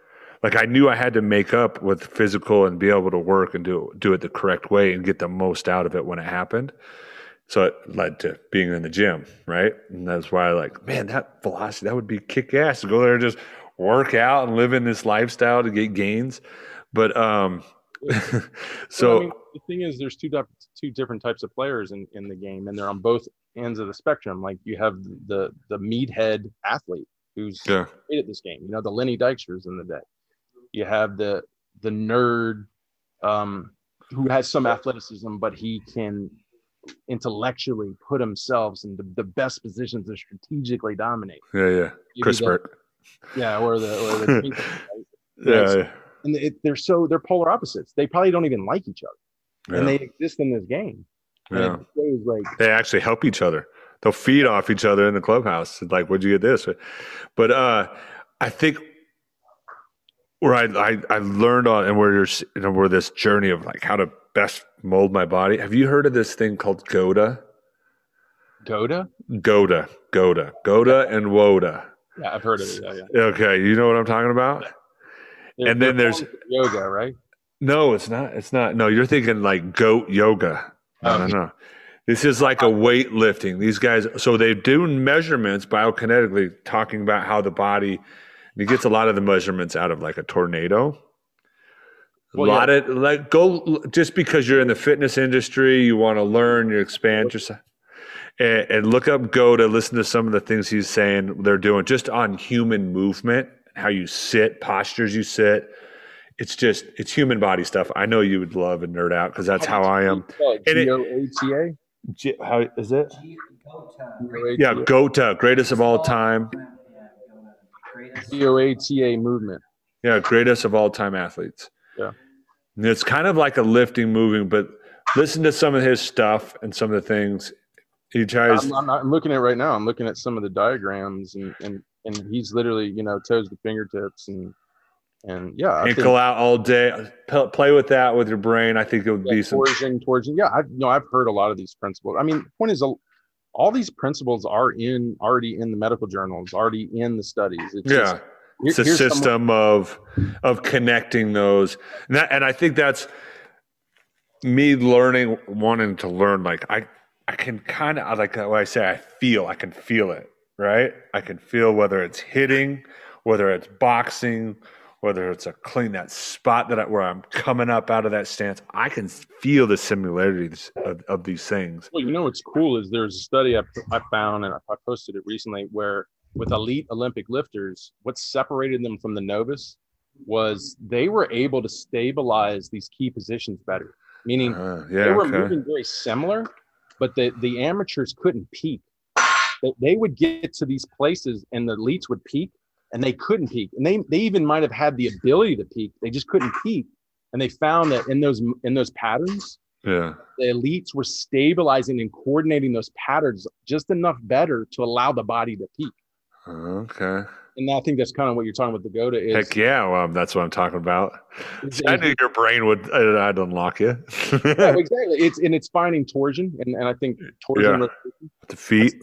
Like I knew I had to make up with physical and be able to work and do do it the correct way and get the most out of it when it happened. So it led to being in the gym, right? And that's why I like, man, that velocity, that would be kick ass to go there and just work out and live in this lifestyle to get gains. But um so I mean, the thing is, there's two two different types of players in, in the game, and they're on both ends of the spectrum. Like you have the the meathead athlete who's yeah. great at this game. You know, the Lenny Dykstras in the day. You have the the nerd um, who has some athleticism, but he can intellectually put himself in the, the best positions to strategically dominate. Yeah, yeah. Maybe Chris the- Burke. Yeah, or the or the right? Yeah, yeah. and it, they're so they're polar opposites. They probably don't even like each other, and they exist in this game. Yeah. like they actually help each other. They'll feed off each other in the clubhouse. Like, where'd you get this? But uh, I think where I, I I learned on and where you're you know, where this journey of like how to best mold my body. Have you heard of this thing called GOATA? GOATA. GOATA, GOATA, GOATA, and Woda. Yeah, I've heard of it. Yeah, yeah. Okay, you know what I'm talking about? And then there's- yoga, right? No, it's not. It's not. No, you're thinking like goat yoga. I don't know. This is like a oh. weightlifting. These guys, so they do measurements biokinetically, talking about how the body. And he gets a lot of the measurements out of like a tornado. Well, a lot of like go just because you're in the fitness industry, you want to learn, you expand yourself, and, and look up go to listen to some of the things he's saying they're doing just on human movement, how you sit, postures you sit. It's just it's human body stuff. I know you would love and nerd out because that's how I am. Uh, and it- G-O-A-T-A? J- How is it? G-O-A-T-A. Yeah, GOATA, greatest of all time. G-O-A-T-A movement. Yeah, greatest of all time athletes. Yeah. And it's kind of like a lifting, moving, but listen to some of his stuff and some of the things he tries. I'm, I'm, I'm looking at it right now. I'm looking at some of the diagrams, and and and he's literally, you know, toes to fingertips, and and yeah, I think ankle out all day. P- play with that with your brain. I think it would yeah, be some. torsion, torsion. Yeah, I've you know I've heard a lot of these principles. I mean, the point is, a- all these principles are in already in the medical journals, already in the studies. It's just- Yeah, it's a here- here's some- system of of connecting those, and, that, and I think that's me learning, wanting to learn. Like I, I can kind of like what I say. I feel. I can feel it. Right. I can feel whether it's hitting, whether it's boxing, whether it's a clean that spot that I, where I'm coming up out of that stance. I can feel the similarities of, of these things. Well, you know what's cool is there's a study I, I found and I, posted it recently where with elite Olympic lifters, what separated them from the novice was they were able to stabilize these key positions better. Meaning Uh, they were Okay. moving very similar, but the, the amateurs couldn't peak. They, they would get to these places and the elites would peak and they couldn't peak. And they, they even might have had the ability to peak. They just couldn't peak. And they found that in those in those patterns, Yeah. the elites were stabilizing and coordinating those patterns just enough better to allow the body to peak. Okay. And I think that's kind of what you're talking about. The GOATA is, Heck yeah, well, that's what I'm talking about. I knew your brain would uh, I'd unlock you. yeah, exactly. It's and it's finding torsion, and, and I think torsion. Yeah. the feet.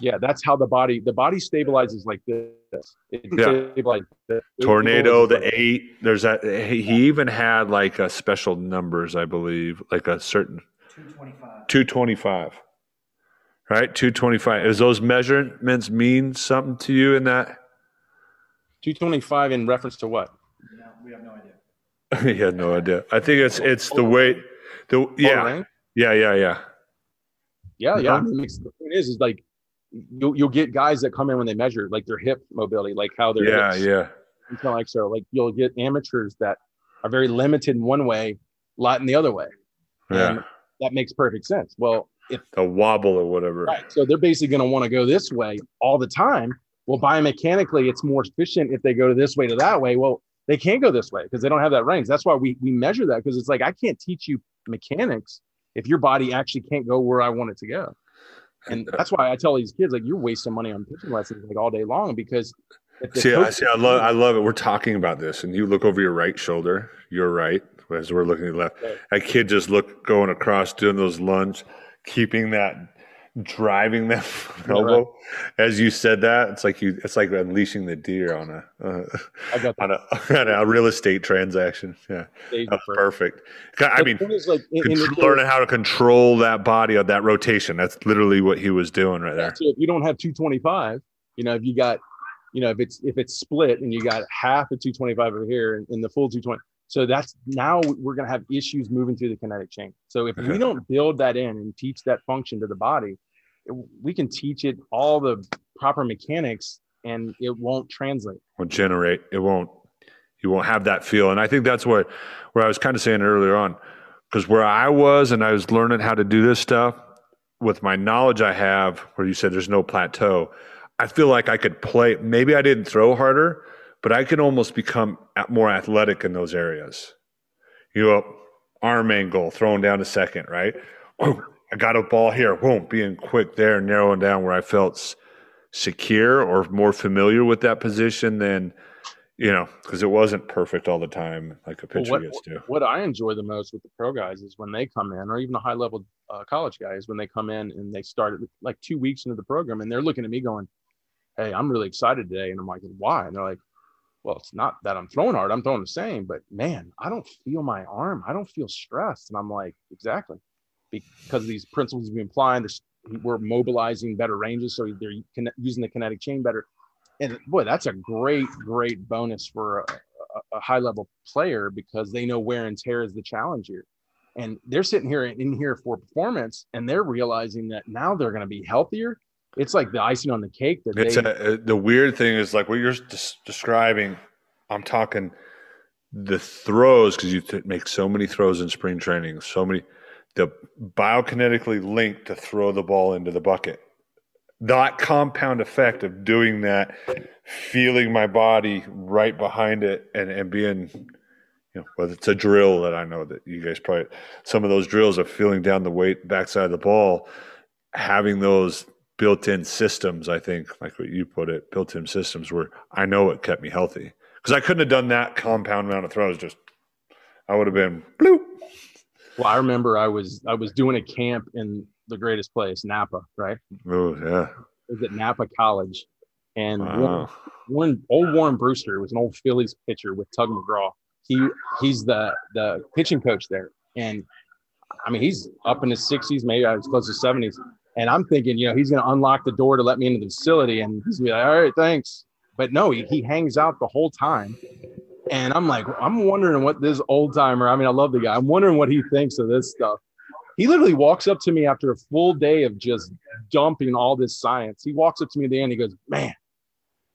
Yeah, that's how the body the body stabilizes like this. It Yeah. like this. Tornado, the eight. There's that. He he even had like a special numbers, I believe, like a certain 225. Right? 225. Does those measurements mean something to you in that? 225 in reference to what? No, we have no idea. he had no idea. I think it's it's the weight. the yeah. Yeah, yeah, yeah. Yeah, yeah. Uh-huh. I mean, the point is, is like you'll you'll get guys that come in when they measure like their hip mobility, like how their Yeah, hips yeah. and so like so. Like you'll get amateurs that are very limited in one way, lot in the other way. Yeah. And that makes perfect sense. Well, if The wobble or whatever. right, so they're basically going to want to go this way all the time. Well, biomechanically, it's more efficient if they go this way to that way. Well, they can't go this way because they don't have that range. That's why we we measure that because it's like I can't teach you mechanics if your body actually can't go where I want it to go. And that's why I tell these kids like you're wasting money on pitching lessons like all day long because See, I see. I love. I love it. We're talking about this, and you look over your right shoulder. You're right, as we're looking at the left. Right. That kid just look going across, doing those lunge, keeping that, driving that Yeah, elbow. As you said that, it's like you. It's like unleashing the deer on a uh, on a on a real estate transaction. Yeah, that's perfect. I mean, like in, in learning how to control that body of that rotation. That's literally what he was doing right there. If you don't have 225, you know, if you got, you know, if it's if it's split and you got half of 225 over here and, and the full 220, so that's now we're gonna have issues moving through the kinetic chain. So if we don't build that in and teach that function to the body, we can teach it all the proper mechanics and it won't translate. Won't generate it won't you won't have that feel. And i think that's what where i was kind of saying earlier on because where i was and i was learning how to do this stuff with my knowledge i have where you said there's no plateau i feel like i could play maybe i didn't throw harder but i could almost become more athletic in those areas. You know arm angle throwing down to second right i got a ball here boom being quick there narrowing down where i felt secure or more familiar with that position than you know because it wasn't perfect all the time like a Well, pitcher what, gets to what I enjoy the most with the pro guys is when they come in, or even the high level uh, college guys, when they come in and they start like two weeks into the program and they're looking at me going, Hey, I'm really excited today. And I'm like, Why? And they're like, Well, it's not that I'm throwing hard, I'm throwing the same, but man, I don't feel my arm. I don't feel stressed. And I'm like, Exactly. Because of these principles being applied. We're mobilizing better ranges, so they're using the kinetic chain better. And boy, that's a great, great bonus for a, a high level player because they know wear and tear is the challenge here. And they're sitting here in here for performance, and they're realizing that now they're going to be healthier. It's like the icing on the cake. That it's they, a, uh, the weird thing is like what you're des- describing. I'm talking the throws because you make so many throws in spring training, so many the biokinetically linked to throw the ball into the bucket. That compound effect of doing that, feeling my body right behind it, and and being, you know, whether it's a drill that I know that you guys probably some of those drills of feeling down the weight backside of the ball, having those built-in systems. I think, like what you put it, built-in systems where I know it kept me healthy because I couldn't have done that compound amount of throws. Just I would have been bloop. Well, I remember I was I was doing a camp in the greatest place, Napa, right? Oh yeah. It was at Napa College, and Wow. Warren, Warren, old Warren Brusstar was an old Phillies pitcher with Tug McGraw. He he's the the pitching coach there, and I mean he's up in his sixties, maybe I was close to seventies. And I'm thinking, you know, he's going to unlock the door to let me into the facility, and he's gonna be like, "All right, thanks." But no, he, he hangs out the whole time, and I'm like, I'm wondering what this old timer. I mean, I love the guy. I'm wondering what he thinks of this stuff. He literally walks up to me after a full day of just dumping all this science. He walks up to me at the end. He goes, "Man,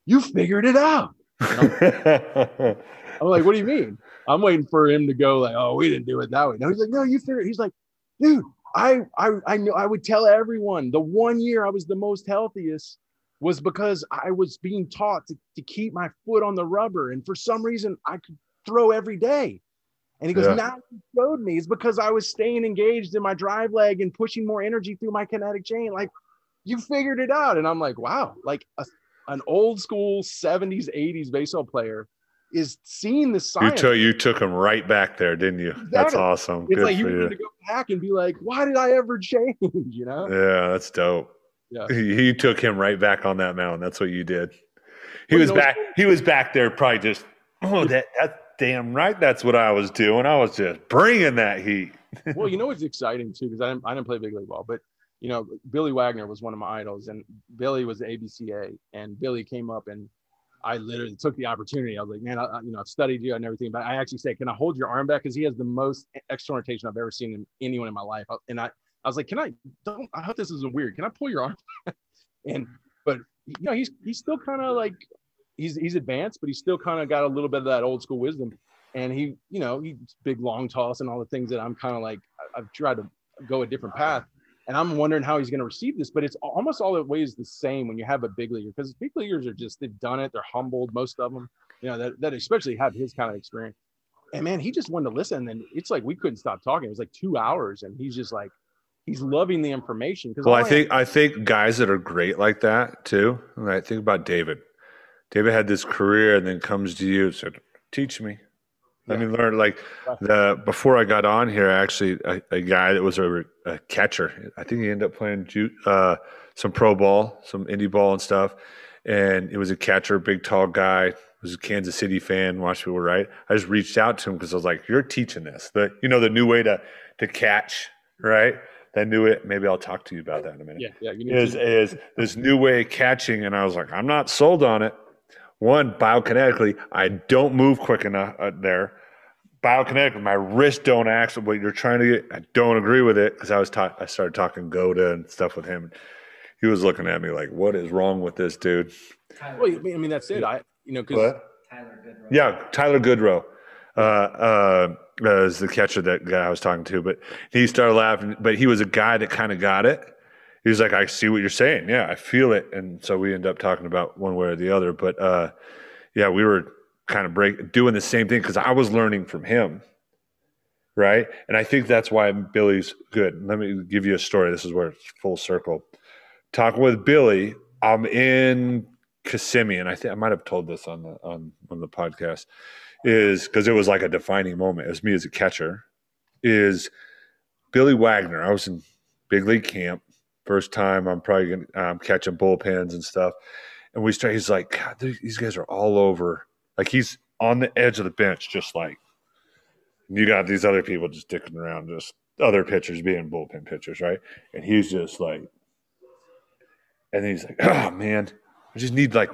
you figured it out." I'm like, "What do you mean?" I'm waiting for him to go like, "Oh, we didn't do it that way." No, he's like, "No, you figured." He's like, "Dude, I I I knew I would tell everyone the one year I was the most healthiest was because I was being taught to, to keep my foot on the rubber, and for some reason I could throw every day." And he goes, Yeah. now you showed me it's because I was staying engaged in my drive leg and pushing more energy through my kinetic chain. Like you figured it out. And I'm like, wow, like a, an old school 70s, 80s baseball player is seeing the you science. took you took him right back there, didn't you? That's awesome. it's Good like he for wanted you. to go back and be like, why did I ever change? You know? Yeah, that's dope. Yeah. He, he took him right back on that mountain. That's what you did. He Well, was you know- back. He was back there, probably just. Oh, that that's damn right. That's what I was doing. I was just bringing that heat. well, you know what's exciting too, because I didn't, I didn't play big league ball, but you know, Billy Wagner was one of my idols, and Billy was the ABCA, and Billy came up, and I literally took the opportunity. I was like, man, I, I- you know, I've studied you and everything, but I actually said, can I hold your arm back? Because he has the most external rotation I've ever seen in anyone in my life, and I, I was like, can I? Don't. I hope this isn't weird. Can I pull your arm? and but you know, he's he's still kind of like he's he's advanced, but he's still kind of got a little bit of that old school wisdom. And he, you know, he's big long toss and all the things that I'm kind of like I've tried to go a different path. And I'm wondering how he's going to receive this, but it's almost all the ways the same when you have a big leaguer because big leaguers are just they've done it, they're humbled, most of them, you know, that, that especially have his kind of experience. And man, he just wanted to listen. And it's like we couldn't stop talking. It was like two hours, and he's just like he's loving the information. Well, I think I think guys that are great like that too. I think about David. David had this career and then comes to you and said, "Teach me." Let me learn. Like the before I got on here, actually, a, a guy that was a, a catcher. I think he ended up playing ju- uh, some pro ball, some indie ball and stuff. And it was a catcher, big tall guy. Was a Kansas City fan. Watched people right. I just reached out to him because I was like, "You're teaching this. The you know the new way to to catch, right? That new it. Maybe I'll talk to you about that in a minute." yeah, yeah, is to, is this new way of catching, and I was like, I'm not sold on it. One, biokinetically, I don't move quick enough uh, there. Biokinetically, my wrists don't act what you're trying to get. I don't agree with it because I was ta- I started talking GOATA and stuff with him. He was looking at me like, "What is wrong with this dude?" well, I mean, that's it. I, you know, because What? Tyler Goodrow. Yeah, Tyler Goodrow uh, uh, is the catcher that guy I was talking to, but he started laughing. But he was a guy that kind of got it. He was like, "I see what you're saying. Yeah, I feel it." And so we end up talking about one way or the other. But uh, yeah, we were kind of break doing the same thing because I was learning from him, right? And I think that's why Billy's good. Let me give you a story. This is where it's full circle. Talking with Billy, I'm in Kissimmee, and I think I might have told this on the on on the podcast, is because it was like a defining moment. Was me as a catcher. Is Billy Wagner? I was in big league camp, first time. I'm probably gonna, um, catching bullpens and stuff, and we start. He's like, God, these guys are all over. Like he's on the edge of the bench, just like you got these other people just dicking around, just other pitchers being bullpen pitchers, right? And he's just like, and he's like, oh man, I just need like,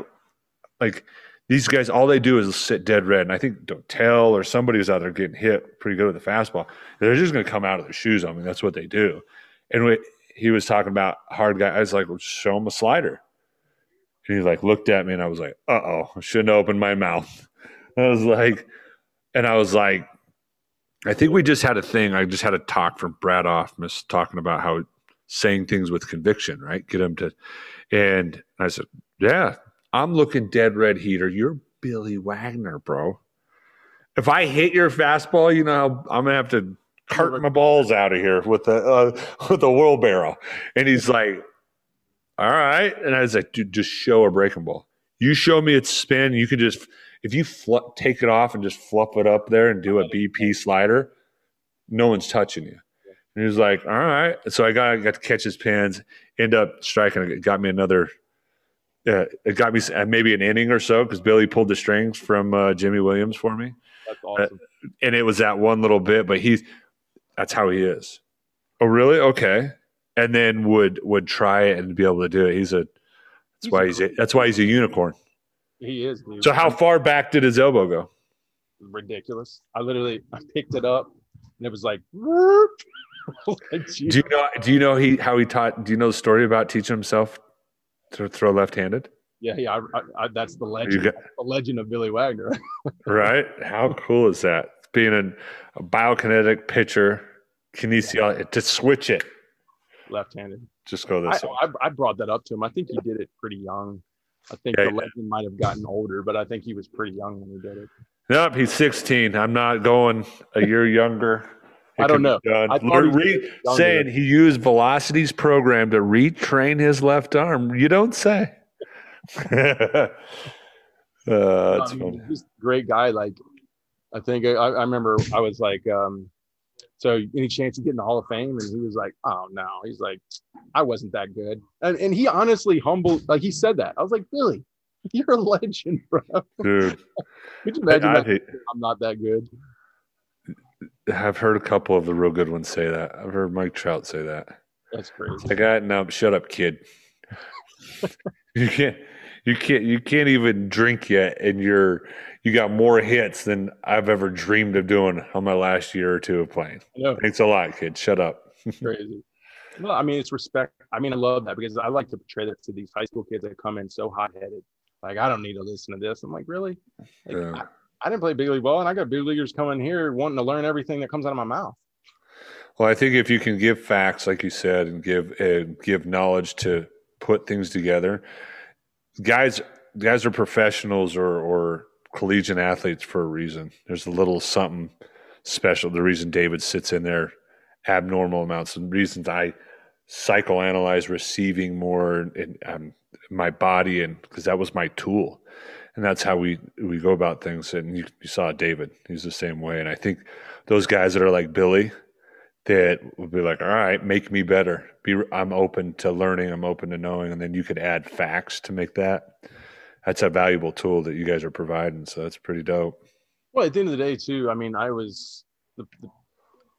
like these guys. All they do is sit dead red. And I think Dotel or somebody was out there getting hit pretty good with the fastball. They're just going to come out of their shoes on me. That's what they do. And we, he was talking about hard guy. I was like, well, show him a slider. And he like looked at me, and I was like, uh oh, I shouldn't open my mouth. I was like, and I was like, I think we just had a thing. I just had a talk from Brad Ausmus talking about how saying things with conviction, right? Get him to, and I said, yeah, I'm looking dead red heater. You're Billy Wagner, bro. If I hit your fastball, you know, I'm gonna have to cart my balls out of here with the uh, with the wheelbarrow. And he's like, all right. And I was like, dude, just show a breaking ball. You show me its spin. You can just if you fl- take it off and just fluff it up there and do a BP slider, no one's touching you. And he was like, all right. So I got, got to catch his pins, end up striking. It got me another, uh, it got me uh, maybe an inning or so because Billy pulled the strings from uh, Jimy Williams for me. That's awesome. Uh, and it was that one little bit, but he's, that's how he is. Oh, really? Okay. And then would would try it and be able to do it. He's a that's He's why a he's a, that's why he's a unicorn. He is. Dude. So how far back did his elbow go? ridiculous. I literally I picked it up and it was like, like, Do you know? Do you know he how he taught? Do you know the story about teaching himself to throw left-handed? yeah, yeah. I, I, I, that's the legend. got- the legend of Billy Wagner. Right? How cool is that? Being a, a biokinetic pitcher, kinesiology to switch it. left-handed. Just go this way. I, I brought that up to him. I think he did it pretty young. I think Yeah, the yeah. legend might have gotten older, but I think he was pretty young when he did it. Nope, he's 16. I'm not going a year younger. It I don't know. I he re- saying he used Velocity's program to retrain his left arm. You don't say. uh, that's mean, funny. he's a great guy. Like, I think I, I remember I was like, um, so any chance you get in the Hall of Fame? And he was like, oh no. He's like, I wasn't that good. And, and he honestly humbled, like he said that. I was like, Billy, you're a legend, bro. Dude, Could you imagine I, that? hate, I'm not that good. I've heard a couple of the real good ones say that. I've heard Mike Trout say that. That's crazy. I, no, shut up, kid. you can't, you can't, you can't even drink yet, and you're, you got more hits than I've ever dreamed of doing on my last year or two of playing. Know. Thanks a lot, kid. Shut up. crazy. Well, I mean, it's respect. I mean, I love that because I like to portray that to these high school kids that come in so hot headed. Like, I don't need to listen to this. I'm like, really? Like, Yeah. I, I didn't play big league ball, and I got big leaguers coming here wanting to learn everything that comes out of my mouth. Well, I think if you can give facts, like you said, and give uh, give knowledge to put things together, guys guys are professionals or or collegiate athletes for a reason. There's a little something special. The reason David sits in there abnormal amounts, and reasons I psychoanalyze receiving more in um, my body, and because that was my tool, and that's how we we go about things. And you, you saw David; he's the same way. And I think those guys that are like Billy that would be like, all right, make me better. Be, I'm open to learning. I'm open to knowing, and then you could add facts to make that. That's a valuable tool that you guys are providing. So that's pretty dope. Well, at the end of the day, too. I mean, I was, the, the,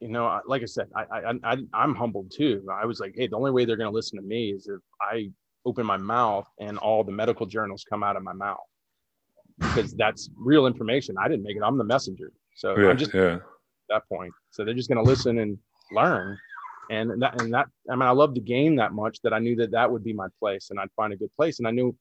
you know, like I said, I, I, I, I'm humbled too. I was like, hey, the only way they're going to listen to me is if I open my mouth and all the medical journals come out of my mouth, because that's real information. I didn't make it. I'm the messenger. So Yeah, I'm just yeah. at that point. So they're just going to listen and learn. And that, and that, I mean, I love the game that much that I knew that that would be my place and I'd find a good place. And I knew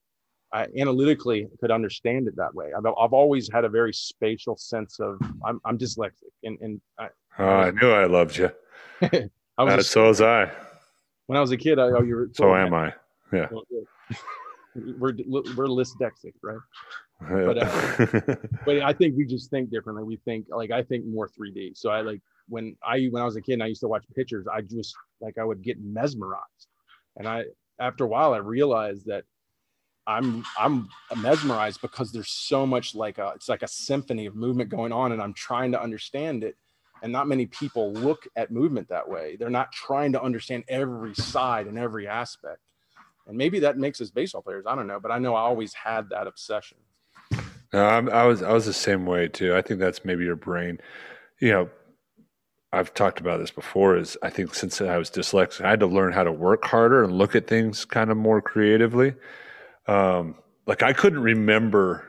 I analytically could understand it that way. I've, I've always had a very spatial sense of, I'm, I'm dyslexic and, and I, Oh, I knew I loved you. I was Uh, so was I. when I was a kid, I, oh, you were, So am I. Well, good. we're, we're dyslexic, right? But, uh, but I think we just think differently. We think like I think more 3D. So I like when I when I was a kid and I used to watch pictures, I just like I would get mesmerized. And I after a while I realized that I'm I'm mesmerized because there's so much like a it's like a symphony of movement going on and I'm trying to understand it. And not many people look at movement that way. They're not trying to understand every side and every aspect. And maybe that makes us baseball players. I don't know, but I know I always had that obsession. No, I'm, I was I was the same way too. I think that's maybe your brain. You know, I've talked about this before is I think since I was dyslexic, I had to learn how to work harder and look at things kind of more creatively. Um, like I couldn't remember.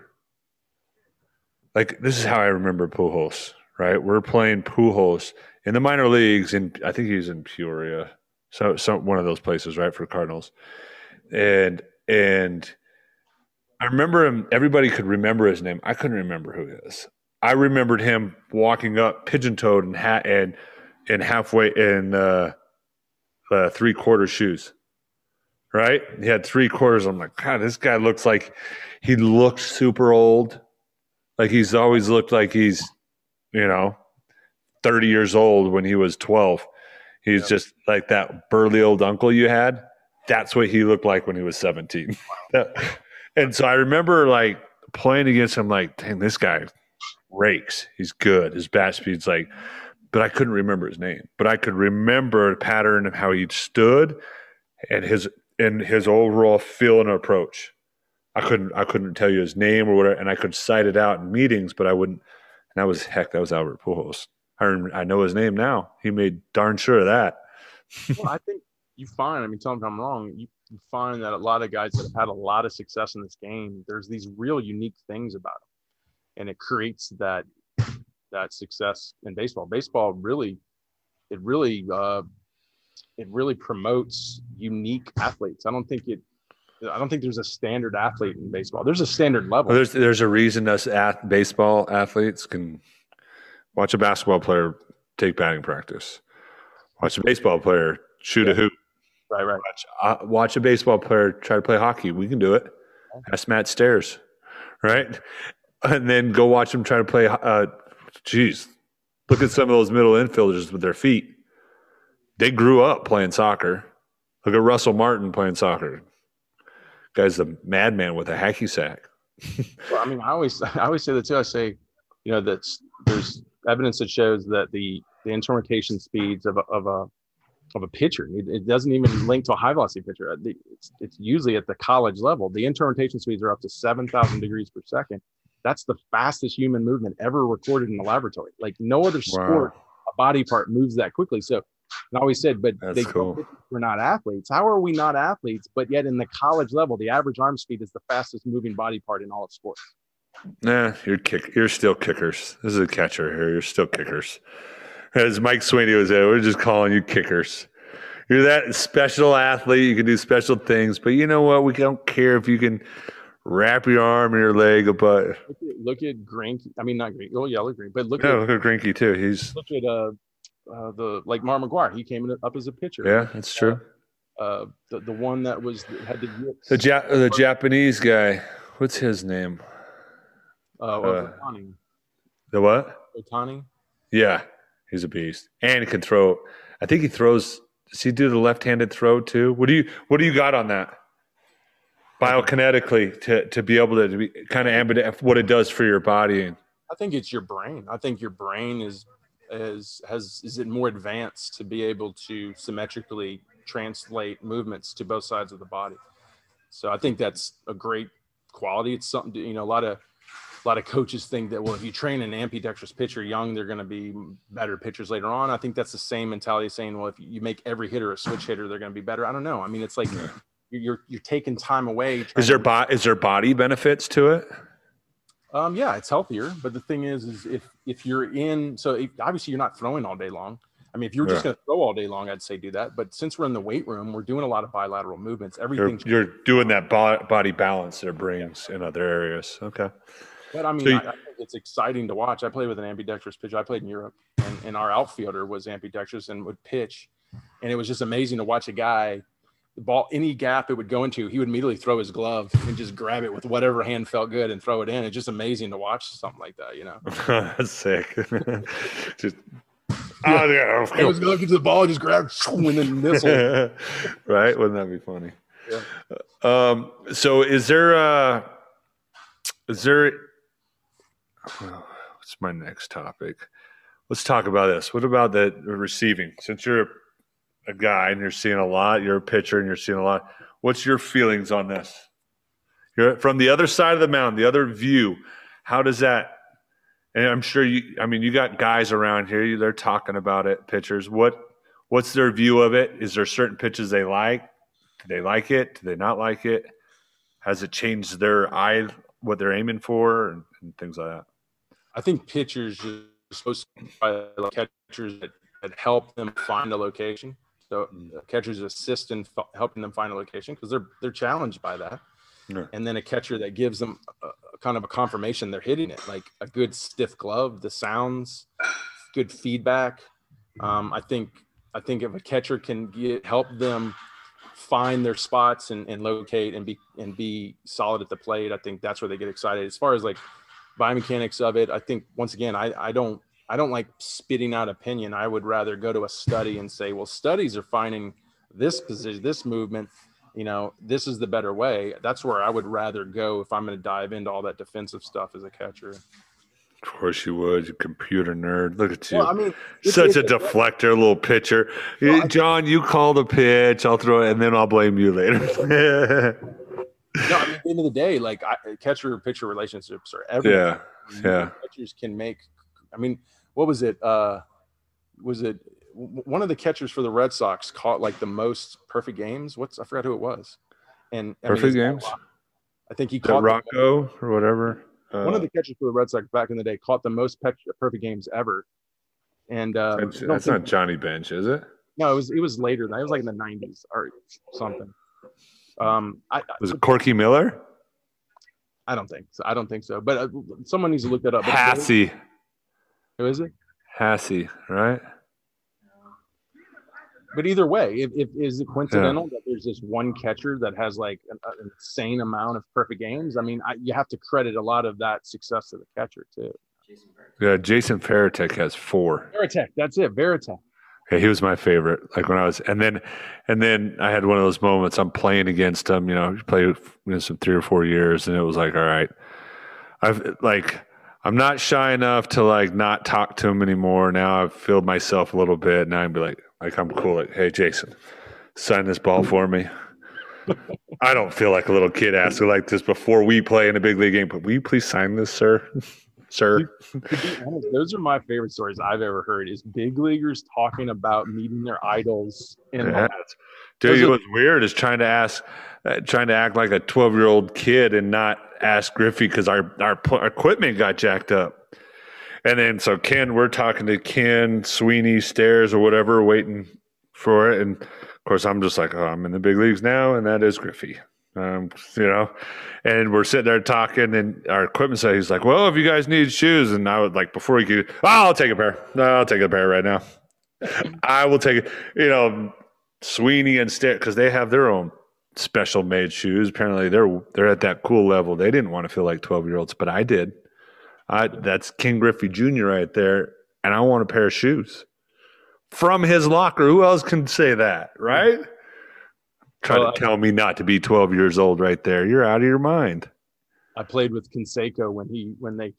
Like this is how I remember Pujols. Right, we're playing Pujols in the minor leagues, and I think he's in Peoria, so some one of those places, right, for Cardinals, and and I remember him. Everybody could remember his name. I couldn't remember who he is. I remembered him walking up pigeon toed and hat and and halfway in uh, uh, three quarter shoes. Right? He had three quarters. I'm like, God, this guy looks like he looks super old. Like he's always looked like he's, you know, 30 years old when he was 12. He's yep. just like that burly old uncle you had. That's what he looked like when he was 17. and so I remember like playing against him, like, dang, this guy rakes. He's good. His bat speed's like, but I couldn't remember his name. But I could remember the pattern of how he stood and his and his overall feel and approach. I couldn't I couldn't tell you his name or whatever, and I could cite it out in meetings, but I wouldn't. And that was heck, that was Albert Pujols. I I know his name now. He made darn sure of that. well, I think you find. I mean, tell me if I'm wrong. You, you find that a lot of guys that have had a lot of success in this game, there's these real unique things about them and it creates that that success in baseball. Baseball really, it really, uh, it really promotes unique athletes. I don't think it. I don't think there's a standard athlete in baseball. There's a standard level. Well, there's there's a reason us at baseball athletes can watch a basketball player take batting practice, watch a baseball player shoot yeah. a hoop. Right, right. Watch, uh, watch a baseball player try to play hockey. We can do it. Ask Matt Stairs, right? and then go watch them try to play. Uh, geez, look at some of those middle infielders with their feet. They grew up playing soccer. Look at Russell Martin playing soccer. Guy's the madman with a hacky sack. well, I mean, I always, I always say that too. I say, you know, that there's evidence that shows that the the internal rotation speeds of a, of a of a pitcher. It, it, doesn't even link to a high velocity pitcher. Uh, it's, it's usually at the college level. The internal rotation speeds are up to 7,000 degrees per second that's the fastest human movement ever recorded in the laboratory. Like no other sport, wow. a body part moves that quickly. So and I always said, but that's they cool. we're not athletes. How are we not athletes? But yet in the college level, the average arm speed is the fastest moving body part in all of sports. Nah, you're kick. You're still kickers. This is a catcher here. You're still kickers. As Mike Sweeney was there, we're just calling you kickers. You're that special athlete. You can do special things, but you know what? We don't care if you can wrap your arm and your leg but look at, look at Greinke. I mean, not Green. Oh, yeah, yellow green, but look yeah, at look at Greinke too. He's look at uh, uh the like Mar McGwire. He came up as a pitcher. Yeah, that's true. Uh, uh the, the one that was had the the, ja- the Japanese guy. What's his name? Uh, uh Ohtani. The what? Ohtani. Yeah, he's a beast, and can throw. I think he throws. Does he do the left-handed throw too? What do you What do you got on that? biokinetically to, to be able to, be kind of ambidextrous, what it does for your body. I think it's your brain. I think your brain is is has is it more advanced to be able to symmetrically translate movements to both sides of the body. So I think that's a great quality. It's something to, you know a lot of a lot of coaches think that well if you train an ambidextrous pitcher young they're going to be better pitchers later on. I think that's the same mentality saying well if you make every hitter a switch hitter they're going to be better. I don't know. I mean it's like you're you're taking time away. Is there bo- is there body benefits to it? Um, yeah, it's healthier. But the thing is, is if if you're in, so if, obviously you're not throwing all day long. I mean, if you were just going to throw all day long, I'd say do that. But since we're in the weight room, we're doing a lot of bilateral movements. Everything you're, you're doing that body balance that brings yeah. in other areas. Okay. But I mean, so you, I, I it's exciting to watch. I played with an ambidextrous pitcher. I played in Europe, and, and our outfielder was ambidextrous and would pitch, and it was just amazing to watch a guy the ball any gap it would go into, he would immediately throw his glove and just grab it with whatever hand felt good and throw it in. It's just amazing to watch something like that, you know. That's sick. just yeah. Oh yeah, it was going to the ball, just grab and then missile. right? Wouldn't that be funny? Yeah. Um, so is there uh is there what's my next topic? Let's talk about this. What about the receiving? Since you're a guy and you're seeing a lot, you're a pitcher and you're seeing a lot. What's your feelings on this? You're from the other side of the mound, the other view. How does that And I'm sure you. I mean, you got guys around here. They're talking about it. Pitchers. What What's their view of it? Is there certain pitches they like? Do they like it? Do they not like it? Has it changed their eye, what they're aiming for, and, and things like that? I think pitchers are supposed to be like catchers that, that help them find a location. So uh, catchers assist in f- helping them find a location because they're they're challenged by that. Yeah. And then a catcher that gives them a kind of a confirmation they're hitting it, like a good stiff glove, the sounds, good feedback. Um, I think I think if a catcher can get help them find their spots and, and locate and be and be solid at the plate, I think that's where they get excited. As far as like biomechanics of it, I think once again, I, I don't I don't like spitting out opinion. I would rather go to a study and say, well, studies are finding this position, this movement, you know, this is the better way. That's where I would rather go if I'm going to dive into all that defensive stuff as a catcher. Of course you would, you computer nerd. Look at you. Well, I mean, it's- Such a deflector, little pitcher. Well, John, you call the pitch. I'll throw it, and then I'll blame you later. No, I mean, at the end of the day, like I, catcher pitcher relationships are everything. yeah, yeah. Catchers can make. I mean, what was it? Uh, was it one of the catchers for the Red Sox caught like the most perfect games? What's I forgot who it was. And I Perfect a games? I think he caught the- Rocco or whatever. Uh, one of the catchers for the Red Sox back in the day caught the most pe- perfect games ever. And uh, that's, that's not Johnny Bench, is it? no, it was it was later. than that. It was like in the '90s or something. Um, I, Was it Corky Miller? I don't think so. I don't think so. But uh, someone needs to look that up. But- Hassey. Who is it? Hassey, right? But either way, if, if is it coincidental that there's this one catcher that has like an, an insane amount of perfect games? I mean, I, you have to credit a lot of that success to the catcher too. Yeah, Jason Varitek has four. Varitek, that's it. Varitek. Yeah, he was my favorite. Like when I was, and then, and then I had one of those moments. I'm playing against him. You know, played you know, some three or four years, and it was like, all right, I've like, I'm not shy enough to like not talk to him anymore. Now I've filled myself a little bit. Now I'm be like, like I'm cool. Like, hey, Jason, sign this ball for me. I don't feel like a little kid asking like this before we play in a big league game. But will you please sign this, sir? Sir. Honest, those are my favorite stories I've ever heard. Is big leaguers talking about meeting their idols in Yeah. Dude, it was weird is trying to ask, uh, trying to act like a 12 year old kid and not ask Griffey because our, our equipment got jacked up. And then so Ken, we're talking to Ken, Sweeney, Stairs, or whatever, waiting for it. And of course, I'm just like, oh, I'm in the big leagues now, and that is Griffey. Um, you know, and we're sitting there talking, and our equipment said he's like, "Well, if you guys need shoes," and I would like before he could, oh, I'll take a pair. No, I'll take a pair right now. I will take it. You know, Sweeney and Stick because they have their own special made shoes. Apparently, they're they're at that cool level. They didn't want to feel like twelve year olds, but I did. I that's King Griffey Jr. right there, and I want a pair of shoes from his locker. Who else can say that, right? Try Well, to tell me not to be twelve years old right there. You're out of your mind. I played with Canseco when he when they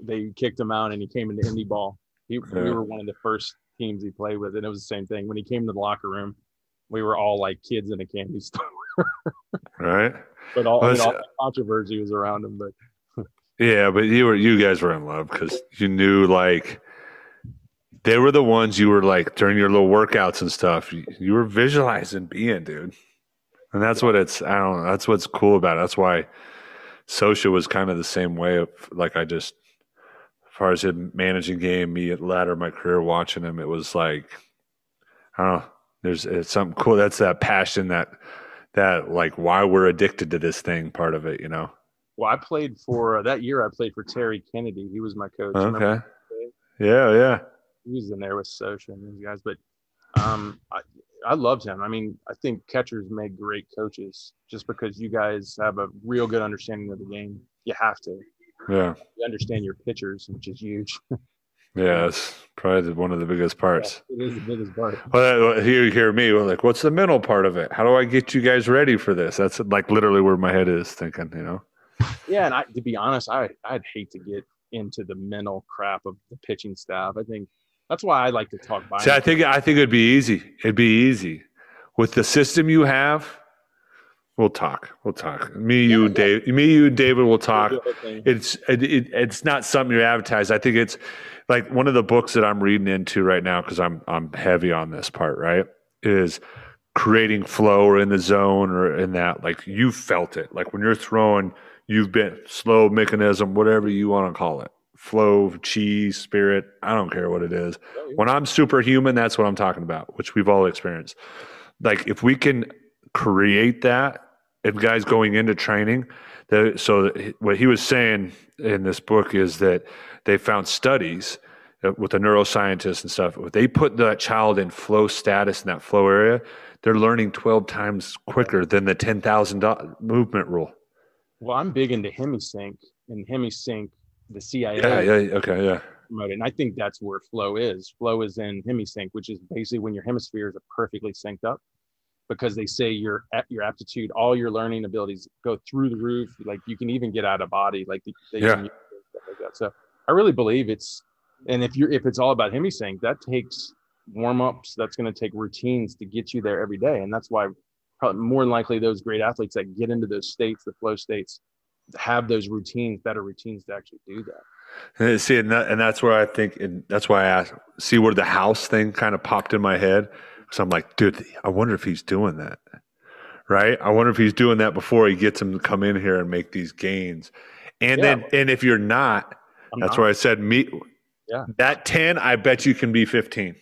they kicked him out and he came into indie ball. He, We were one of the first teams he played with, and it was the same thing. When he came to the locker room, we were all like kids in a candy store. Right? but all, Well, all controversy was around him. But Yeah, but you were you guys were in love because you knew like they were the ones you were like during your little workouts and stuff. You, you were visualizing being, dude, and that's what it's. I don't know. That's what's cool about it. That's why Scioscia was kind of the same way. Of like I just, as far as him managing game, me at latter my career watching him, it was like I don't know. There's it's something cool. That's that passion that that like why we're addicted to this thing part of it. You know. well, I played for uh, that year. I played for Terry Kennedy. He was my coach. Okay. Yeah, yeah. he was in there with Scioscia and those guys. But um, I, loved him. I mean, I think catchers make great coaches just because you guys have a real good understanding of the game. You have to. Yeah. You understand your pitchers, which is huge. Yeah, that's probably one of the biggest parts. it is the biggest part. Well, here you hear me. Well, like, what's the mental part of it? How do I get you guys ready for this? That's like literally where my head is thinking. You know. Yeah, and I, to be honest, I I'd hate to get into the mental crap of the pitching staff. I think that's why I like to talk by. See, I think I think it'd be easy. It'd be easy with the system you have. We'll talk. We'll talk. Me, you, and Dave. Me, you, and David will talk. It's it, it, it's not something you advertise. I think it's like one of the books that I'm reading into right now because I'm I'm heavy on this part. Right, is creating flow or in the zone or in that. Like you felt it. Like when you're throwing, you've been slow mechanism, whatever you want to call it. Flow, cheese, spirit. I don't care what it is. When I'm superhuman, that's what I'm talking about, which we've all experienced. Like if we can create that and guys going into training that so that what he was saying in this book is that they found studies uh, with the neuroscientists and stuff if they put that child in flow status in that flow area they're learning 12 times quicker than the 10,000 movement rule well i'm big into hemisync and hemisync the cia yeah yeah okay yeah promoted and i think that's where flow is flow is in hemisync which is basically when your hemispheres are perfectly synced up because they say your your aptitude, all your learning abilities go through the roof. Like you can even get out of body, like they yeah. like that. So I really believe it's, and if you're if it's all about hemisync, that takes warm ups. That's going to take routines to get you there every day, and that's why probably more than likely those great athletes that get into those states, the flow states, have those routines, better routines to actually do that. And see, and, that, and that's where I think, and that's why I asked, see where the house thing kind of popped in my head so I'm like, dude, I wonder if he's doing that. Right? I wonder if he's doing that before he gets him to come in here and make these gains. And yeah. then, and if you're not, I'm that's not. where I said, me, yeah. that 10, I bet you can be 15.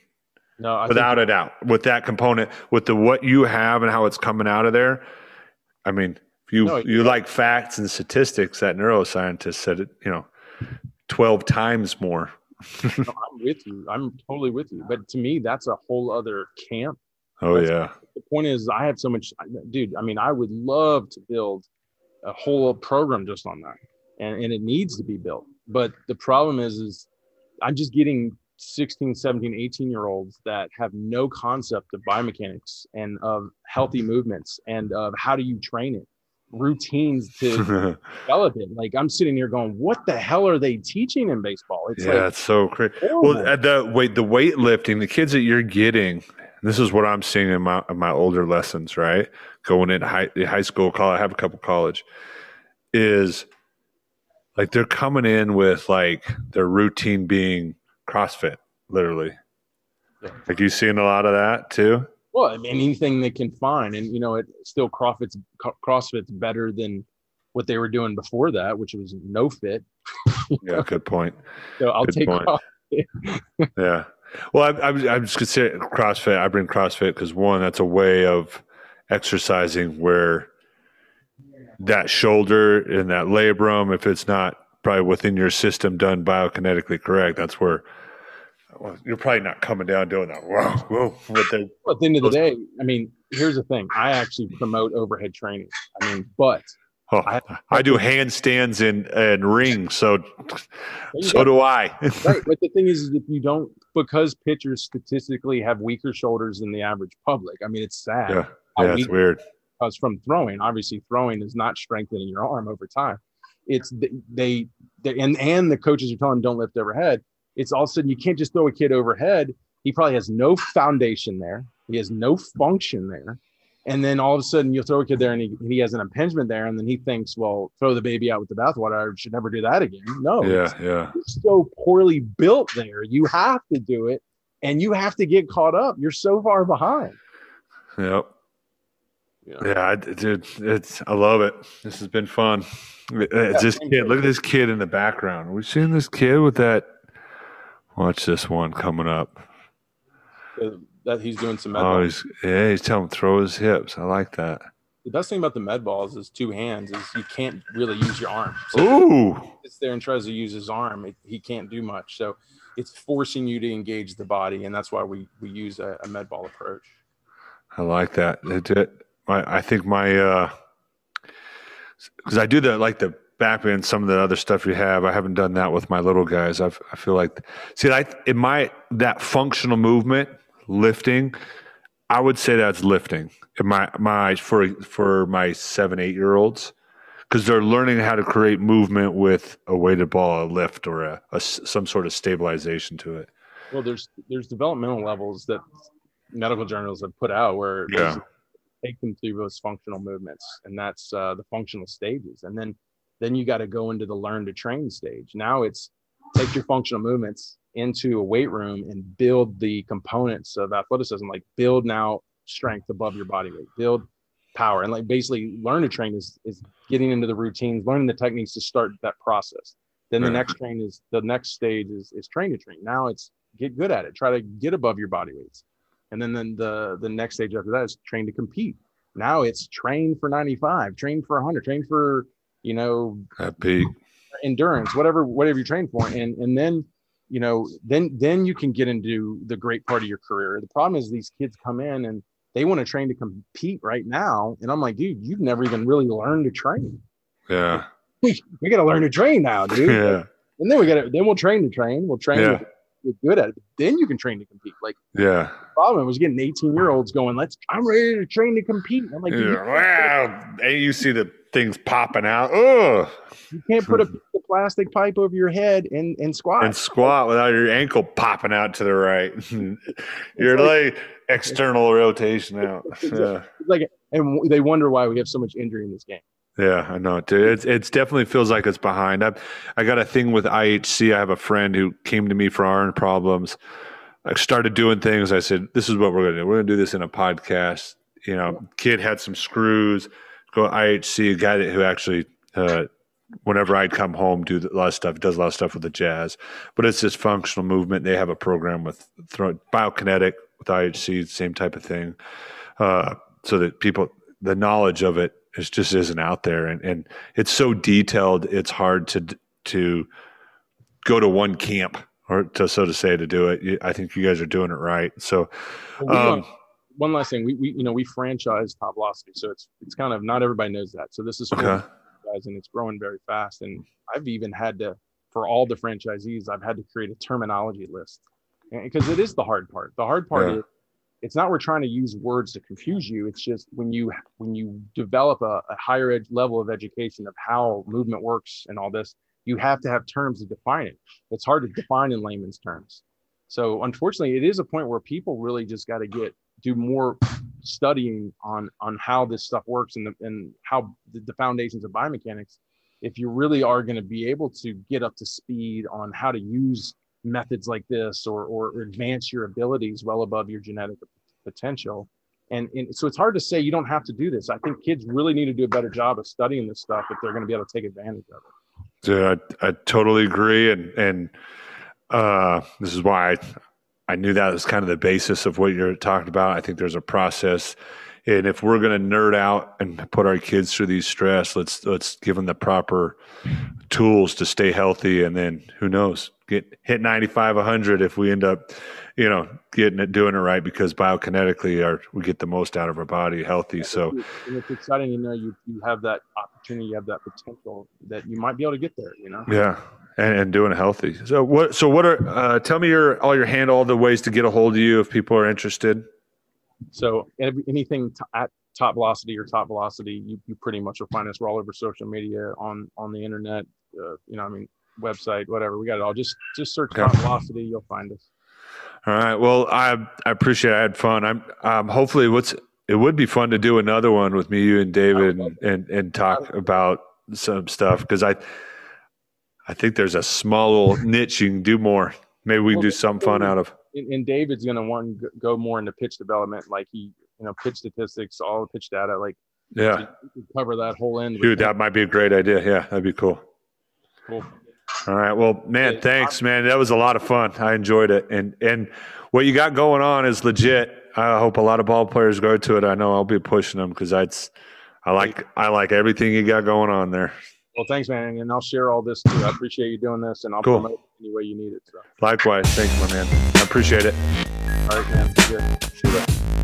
No, I without a doubt, with that component, with the what you have and how it's coming out of there. I mean, you no, you like facts and statistics, that neuroscientist said it, you know, twelve times more no, I'm with you. I'm totally with you. But to me, that's a whole other camp. Oh that's, yeah. The point is, I have so much, dude. I mean, I would love to build a whole program just on that, and and it needs to be built. But the problem is, is I'm just getting 16, 17, 18 year olds that have no concept of biomechanics and of healthy movements and of how do you train it routines to develop it. Like I'm sitting here going, what the hell are they teaching in baseball? It's yeah, like, it's so crazy. Well, uh, the wait, the weightlifting, the kids that you're getting, this is what I'm seeing in my in my older lessons, right? Going in high high school, college, I have a couple college, is like they're coming in with like their routine being CrossFit, literally. Yeah. Like you seeing a lot of that too? Well, I mean, anything they can find, and you know, it still CrossFit's CrossFit's better than what they were doing before that, which was no fit. yeah, good point. So I'll good take CrossFit. yeah. Well, I'm, I'm, I'm just considering CrossFit. I bring CrossFit because one, that's a way of exercising where that shoulder and that labrum, if it's not probably within your system done biokinetically correct, that's where well, you're probably not coming down doing that. Whoa, whoa. But the, at the end of the day, I mean, here's the thing. I actually promote overhead training. I mean, but oh, I, I, do handstands and and rings, so so go. do I. right, but the thing is, is, if you don't, because pitchers statistically have weaker shoulders than the average public. I mean, it's sad. Yeah, yeah it's weird. Because from throwing, obviously, throwing is not strengthening your arm over time. It's they, they and and the coaches are telling them don't lift overhead it's all of a sudden you can't just throw a kid overhead. He probably has no foundation there. He has no function there. And then all of a sudden you'll throw a kid there and he, he has an impingement there. And then he thinks, well, throw the baby out with the bathwater. I should never do that again. No. Yeah. It's, yeah. It's so poorly built there. You have to do it and you have to get caught up. You're so far behind. Yep. Yeah, yeah I, dude, it's I love it. This has been fun. It's yeah, this kid. Look at this kid in the background. We've seen this kid with that Watch this one coming up. That he's doing some med oh, balls. he's yeah, he's telling him throw his hips. I like that. The best thing about the med balls is two hands is you can't really use your arm. So Ooh! Sits there and tries to use his arm. It, he can't do much. So it's forcing you to engage the body, and that's why we we use a, a med ball approach. I like that. It, it, my, I think my uh, because I do the like the back end some of the other stuff you have. I haven't done that with my little guys. I've, I feel like, see, I in my that functional movement lifting, I would say that's lifting. In my my for for my seven eight year olds, because they're learning how to create movement with a weighted ball, a lift, or a, a some sort of stabilization to it. Well, there's there's developmental levels that medical journals have put out where yeah take them through those functional movements, and that's uh, the functional stages. And then then you got to go into the learn to train stage. Now it's take your functional movements into a weight room and build the components of athleticism, like build now strength above your body weight, build power, and like basically learn to train is is getting into the routines, learning the techniques to start that process. Then the next train is the next stage is is train to train. Now it's get good at it, try to get above your body weights, and then then the the next stage after that is train to compete. Now it's train for 95, train for 100, train for you know At peak. endurance, whatever whatever you train for, and and then you know then then you can get into the great part of your career. The problem is these kids come in and they want to train to compete right now, and I'm like, dude, you've never even really learned to train. Yeah. We got to learn to train now, dude. Yeah. And then we got to then we'll train to train. We'll train Yeah. to get good at it. Then you can train to compete. Like Yeah. the problem was getting 18 year olds going, let's I'm ready to train to compete. I'm like, Yeah. Wow. And you see the things popping out. Oh, you can't put a plastic pipe over your head and and squat. and squat without your ankle popping out to the right. You're like external rotation out. Yeah. Like and they wonder why we have so much injury in this game. Yeah, I know, dude. It's it's definitely feels like it's behind. I I got a thing with IHC. I have a friend who came to me for iron problems. I started doing things. I said, "This is what we're gonna do. We're gonna do this in a podcast." You know, kid had some screws. Go IHC, a guy that, who actually, uh, whenever I'd come home, do a lot of stuff. Does a lot of stuff with the jazz, but it's this functional movement. They have a program with throw, biokinetic with IHC, same type of thing, uh, so that people the knowledge of it is just isn't out there, and and it's so detailed. It's hard to to go to one camp or to so to say to do it. I think you guys are doing it right. So, um, one last thing, we, we you know we franchise Top Velocity, so it's it's kind of not everybody knows that. So this is okay, guys, and it's growing very fast. And I've even had to, for all the franchisees, I've had to create a terminology list because it is the hard part. The hard part Yeah. is it's not we're trying to use words to confuse you. It's just when you when you develop a, a higher ed- level of education of how movement works and all this, you have to have terms to define it. It's hard to define in layman's terms. So unfortunately, it is a point where people really just got to get do more studying on on how this stuff works and the, and how the, foundations of biomechanics. If you really are going to be able to get up to speed on how to use methods like this or or advance your abilities well above your genetic potential. And, and so it's hard to say you don't have to do this. I think kids really need to do a better job of studying this stuff if they're going to be able to take advantage of it. Dude, I, I totally agree, and and uh, this is why I, I knew that was kind of the basis of what you're talking about. I think there's a process, and if we're going to nerd out and put our kids through these stress, let's let's give them the proper tools to stay healthy, and then who knows, get hit 95, 100 if we end up, you know, getting it doing it right because biokinetically, our we get the most out of our body healthy. So and it's exciting to know you you have that opportunity, you have that potential that you might be able to get there. You know. Yeah, and, and doing it healthy. So what? So what are? Uh, tell me your all your handle, all the ways to get a hold of you if people are interested. So every, anything t- at Top Velocity or Top Velocity, you, you pretty much will find us. We're all over social media, on on the internet. Uh, you know, I mean, website, whatever. We got it all. Just just search Okay. Top Velocity, you'll find us. All right. Well, I I appreciate. It. I had fun. I'm um, hopefully what's it would be fun to do another one with me, you, and David, and and, and talk about some stuff because I I think there's a small little niche you can do more. Maybe we can do something fun out of. And, and David's going to want to go more into pitch development, like he, you know, pitch statistics, all the pitch data, like Yeah, cover that whole end. dude, him. that might be a great idea. Yeah, that'd be cool. Cool. All right. Well, man, Yeah, thanks, man. That was a lot of fun. I enjoyed it. And and what you got going on is legit. I hope a lot of ball players go to it. I know I'll be pushing them because that's I like I like everything you got going on there. Well, thanks, man, and I'll share all this too. I appreciate you doing this, and I'll Cool. promote it any way you need it. So, Likewise. Thanks, my man. I appreciate it. all right, man. Good. See you.